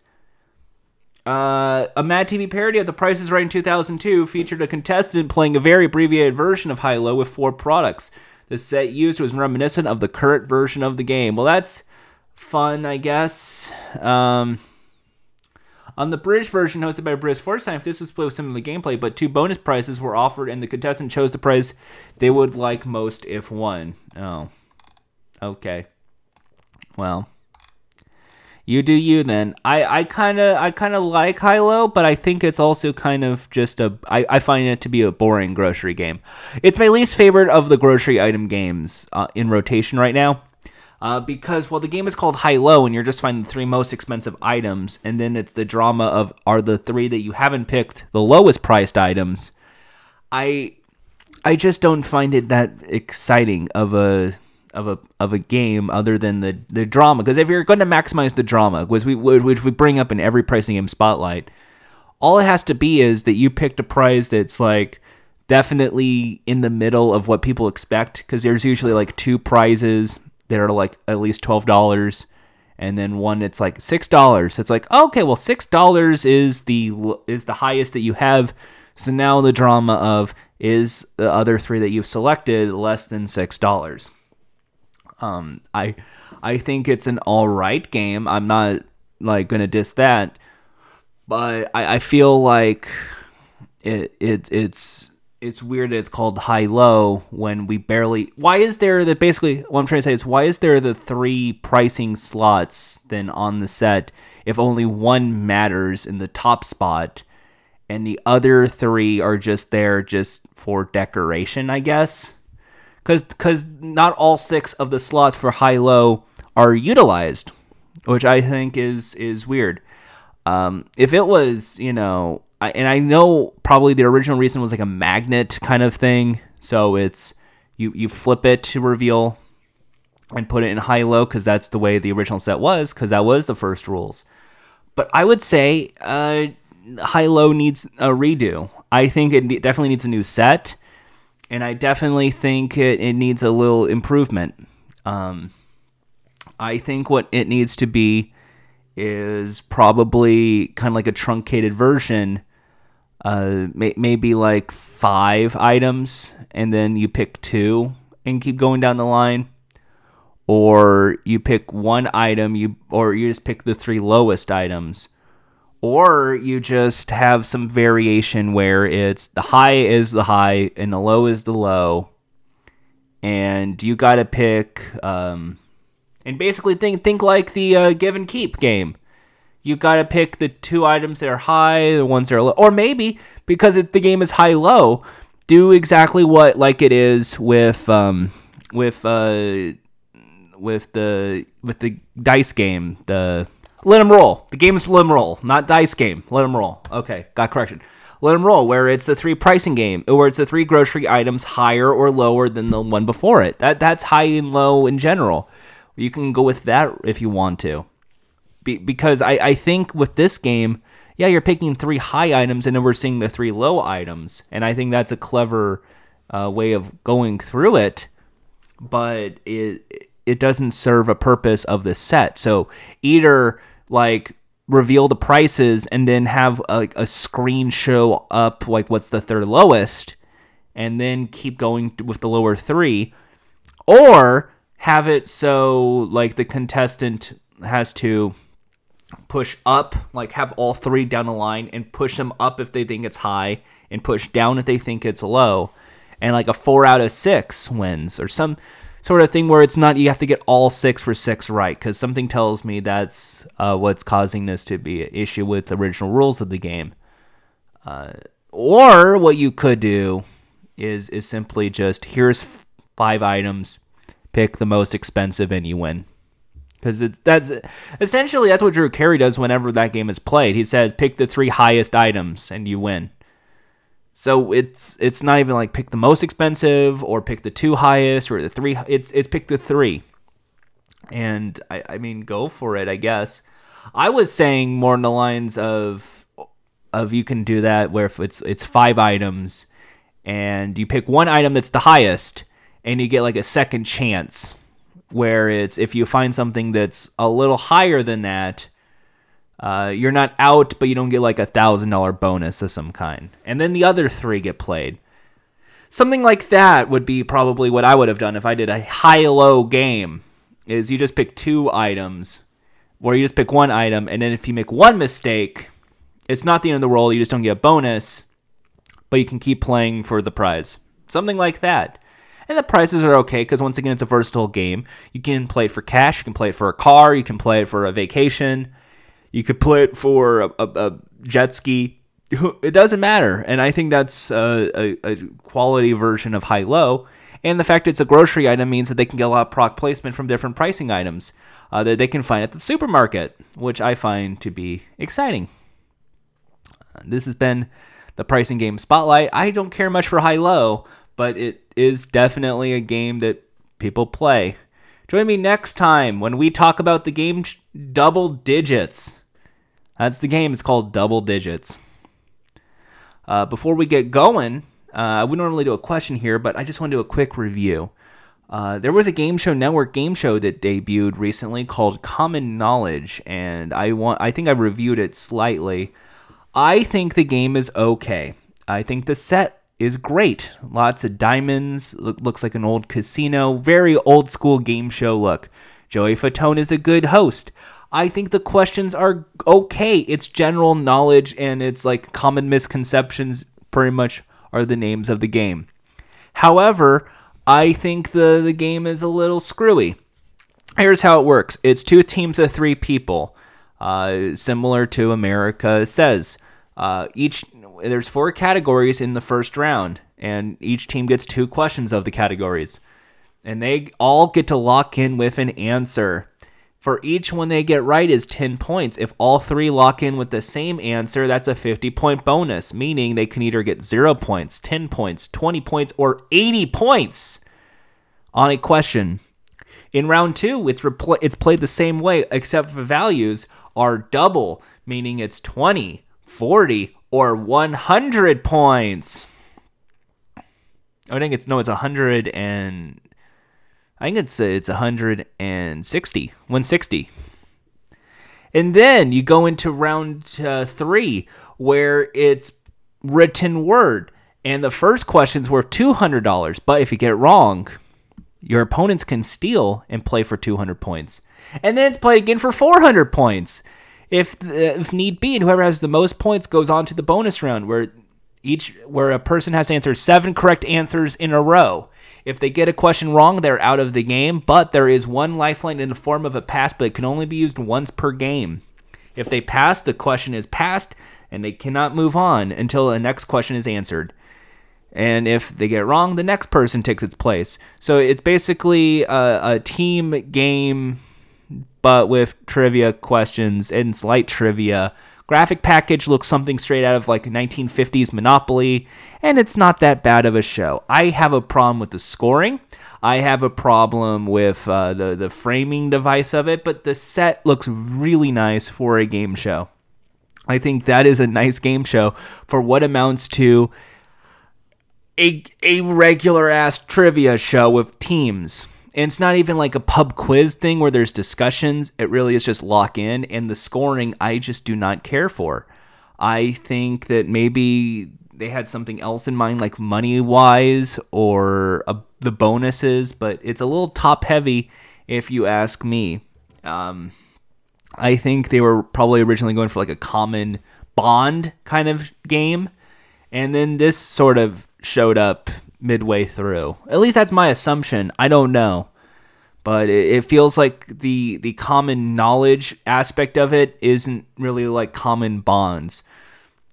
S1: Uh, a Mad TV parody of The Price is Right in 2002 featured a contestant playing a very abbreviated version of High Low with four products. The set used was reminiscent of the current version of the game. Well, that's fun, I guess. Um, on the British version hosted by Bruce Forsyth, this was played with similar gameplay, but two bonus prizes were offered, and the contestant chose the prize they would like most if won. Oh, okay. Well, you do you then. I I kind of I kind of like Hilo, but I think it's also kind of just a. I I find it to be a boring grocery game. It's my least favorite of the grocery item games uh, in rotation right now. Uh, because well, the game is called High Low, and you're just finding the three most expensive items, and then it's the drama of are the three that you haven't picked the lowest priced items. I I just don't find it that exciting of a of a of a game other than the the drama. Because if you're going to maximize the drama, which we which we bring up in every pricing game spotlight, all it has to be is that you picked a prize that's like definitely in the middle of what people expect. Because there's usually like two prizes that are like at least twelve dollars. And then one that's like six dollars. It's like okay, well six dollars is the is the highest that you have. So now the drama of is the other three that you've selected less than six dollars. Um, I I think it's an all right game. I'm not like gonna diss that, but I, I feel like it it it's it's weird. It's called high low when we barely. Why is there the basically? What I'm trying to say is why is there the three pricing slots then on the set if only one matters in the top spot, and the other three are just there just for decoration, I guess. Because because not all six of the slots for high low are utilized, which I think is is weird. Um, if it was, you know, I, and I know probably the original reason was like a magnet kind of thing. So it's you you flip it to reveal and put it in high low because that's the way the original set was because that was the first rules. But I would say uh, high low needs a redo. I think it definitely needs a new set, and I definitely think it, it needs a little improvement. Um, I think what it needs to be is probably kind of like a truncated version uh, may, maybe like five items, and then you pick two and keep going down the line, or you pick one item, you or you just pick the three lowest items, or you just have some variation where it's the high is the high and the low is the low, and you got to pick. Um, and basically think think like the uh, give and keep game you got to pick the two items that are high, the ones that are low, or maybe because it, the game is high low, do exactly what like it is with um with uh with the with the dice game. The let them roll. The game is let them roll, not dice game. Let them roll. Okay, got correction. Let them roll, where it's the three pricing game, where it's the three grocery items higher or lower than the one before it. That that's high and low in general. You can go with that if you want to. Be, because I, I think with this game, yeah, you're picking three high items and then we're seeing the three low items. And I think that's a clever uh, way of going through it, but it it doesn't serve a purpose of the set. So either like reveal the prices and then have a, a screen show up like what's the third lowest and then keep going with the lower three or have it so like the contestant has to push up, like have all three down the line and push them up if they think it's high and push down if they think it's low. And like a four out of six wins or some sort of thing where it's not you have to get all six for six right because something tells me that's uh, what's causing this to be an issue with the original rules of the game. Uh, or what you could do is is simply just here's five items, pick the most expensive and you win because that's essentially that's what Drew Carey does whenever that game is played. He says pick the three highest items and you win. So it's it's not even like pick the most expensive or pick the two highest or the three. It's it's pick the three, and I I mean go for it. I guess I was saying more in the lines of of you can do that where if it's it's five items and you pick one item that's the highest and you get like a second chance where it's if you find something that's a little higher than that, uh, you're not out, but you don't get like a thousand dollar bonus of some kind. And then the other three get played. Something like that would be probably what I would have done if I did a high-low game. Is you just pick two items, where you just pick one item, and then if you make one mistake, it's not the end of the world. You just don't get a bonus, but you can keep playing for the prize. Something like that. And the prices are okay because once again, it's a versatile game. You can play it for cash, you can play it for a car, you can play it for a vacation, you could play it for a, a, a jet ski. It doesn't matter. And I think that's a, a, quality version of high low. And the fact it's a grocery item means that they can get a lot of product placement from different pricing items uh, that they can find at the supermarket, which I find to be exciting. This has been the pricing game spotlight. I don't care much for high low, but it is definitely a game that people play. Join me next time when we talk about the game Double Digits. That's the game. It's called Double Digits. Uh, before we get going, uh, we normally do a question here, but I just want to do a quick review. Uh, there was a game show network game show that debuted recently called Common Knowledge, and I want I think I reviewed it slightly. I think the game is okay. I think the set is great. Lots of diamonds. Look, looks like an old casino. Very old school game show look. Joey Fatone is a good host. I think the questions are okay. It's general knowledge and it's like common misconceptions pretty much are the names of the game. However, I think the, the game is a little screwy. Here's how it works it's two teams of three people, uh, similar to America Says. Uh, each there's four categories in the first round, and each team gets two questions of the categories, and they all get to lock in with an answer. For each one they get right is 10 points. If all three lock in with the same answer, that's a 50 point bonus, meaning they can either get 0 points, 10 points, 20 points, or 80 points on a question. In round two, it's, repl- it's played the same way, except the values are double, meaning it's 20, 40, or 100 points. I think it's no, it's 100 and I think it's it's 160, 160. And then you go into round uh, three where it's written word, and the first question's worth two hundred dollars. But if you get it wrong, your opponents can steal and play for two hundred points, and then it's played again for four hundred points, if uh, if need be. And whoever has the most points goes on to the bonus round, where each where a person has to answer seven correct answers in a row. If they get a question wrong, they're out of the game, but there is one lifeline in the form of a pass, but it can only be used once per game. If they pass, the question is passed, and they cannot move on until the next question is answered. And if they get wrong, the next person takes its place. So it's basically a, a team game, but with trivia questions and slight trivia Graphic package looks something straight out of like 1950s Monopoly, and it's not that bad of a show. I have a problem with the scoring. I have a problem with uh, the the framing device of it, but the set looks really nice for a game show. I think that is a nice game show for what amounts to a a regular ass trivia show with teams. And it's not even like a pub quiz thing where there's discussions. It really is just lock in. And the scoring, I just do not care for. I think that maybe they had something else in mind, like money wise or uh, the bonuses, but it's a little top heavy if you ask me. Um, I think they were probably originally going for like a common bond kind of game. And then this sort of showed up midway through. At least that's my assumption. I don't know. But it, feels like the the common knowledge aspect of it isn't really like common bonds.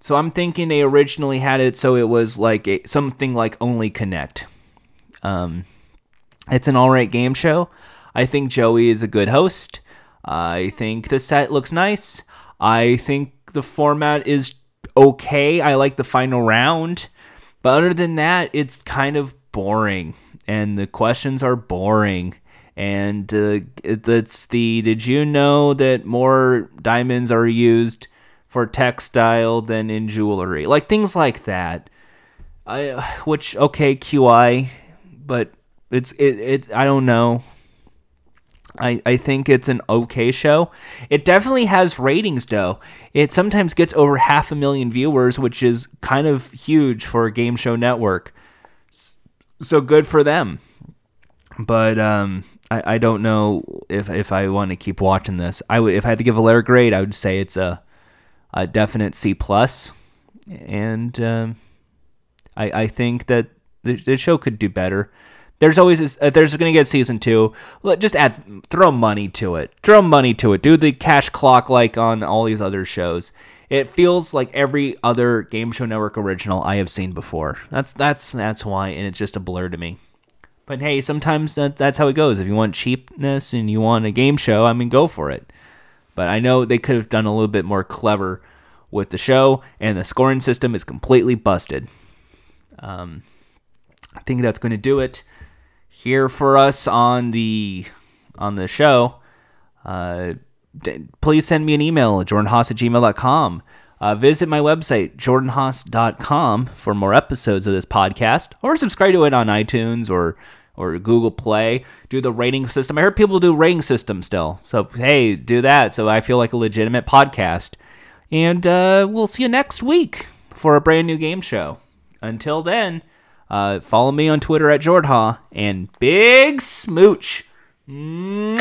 S1: So I'm thinking they originally had it so it was like a, something like Only Connect. Um, it's an all right game show. I think Joey is a good host. I think the set looks nice. I think the format is okay. I like the final round. But other than that, it's kind of boring, and the questions are boring. And uh, it's the did you know that more diamonds are used for textile than in jewelry? Like things like that. I which okay QI, but it's it, it I don't know. I, I think it's an okay show. It definitely has ratings, though. It sometimes gets over half a million viewers, which is kind of huge for a game show network. So good for them. But um, I, I don't know if, if I want to keep watching this. I would if I had to give a letter grade, I would say it's a a definite C plus, and um, I I think that the, the show could do better. There's always uh, there's going to get season two. Just add throw money to it. Throw money to it. Do the cash clock like on all these other shows. It feels like every other game show network original I have seen before. That's that's that's why, and it's just a blur to me. But hey, sometimes that, that's how it goes. If you want cheapness and you want a game show, I mean, go for it. But I know they could have done a little bit more clever with the show, and the scoring system is completely busted. Um, I think that's going to do it here for us on the on the show, uh, d- please send me an email at jordanhaas at gmail.com. Uh, visit my website, jordanhaas.com, for more episodes of this podcast, or subscribe to it on iTunes or or Google Play. Do the rating system. I heard people do rating system still. So, hey, do that so I feel like a legitimate podcast. And uh, we'll see you next week for a brand new game show. Until then, uh, follow me on Twitter at Jordha and big smooch. Mwah!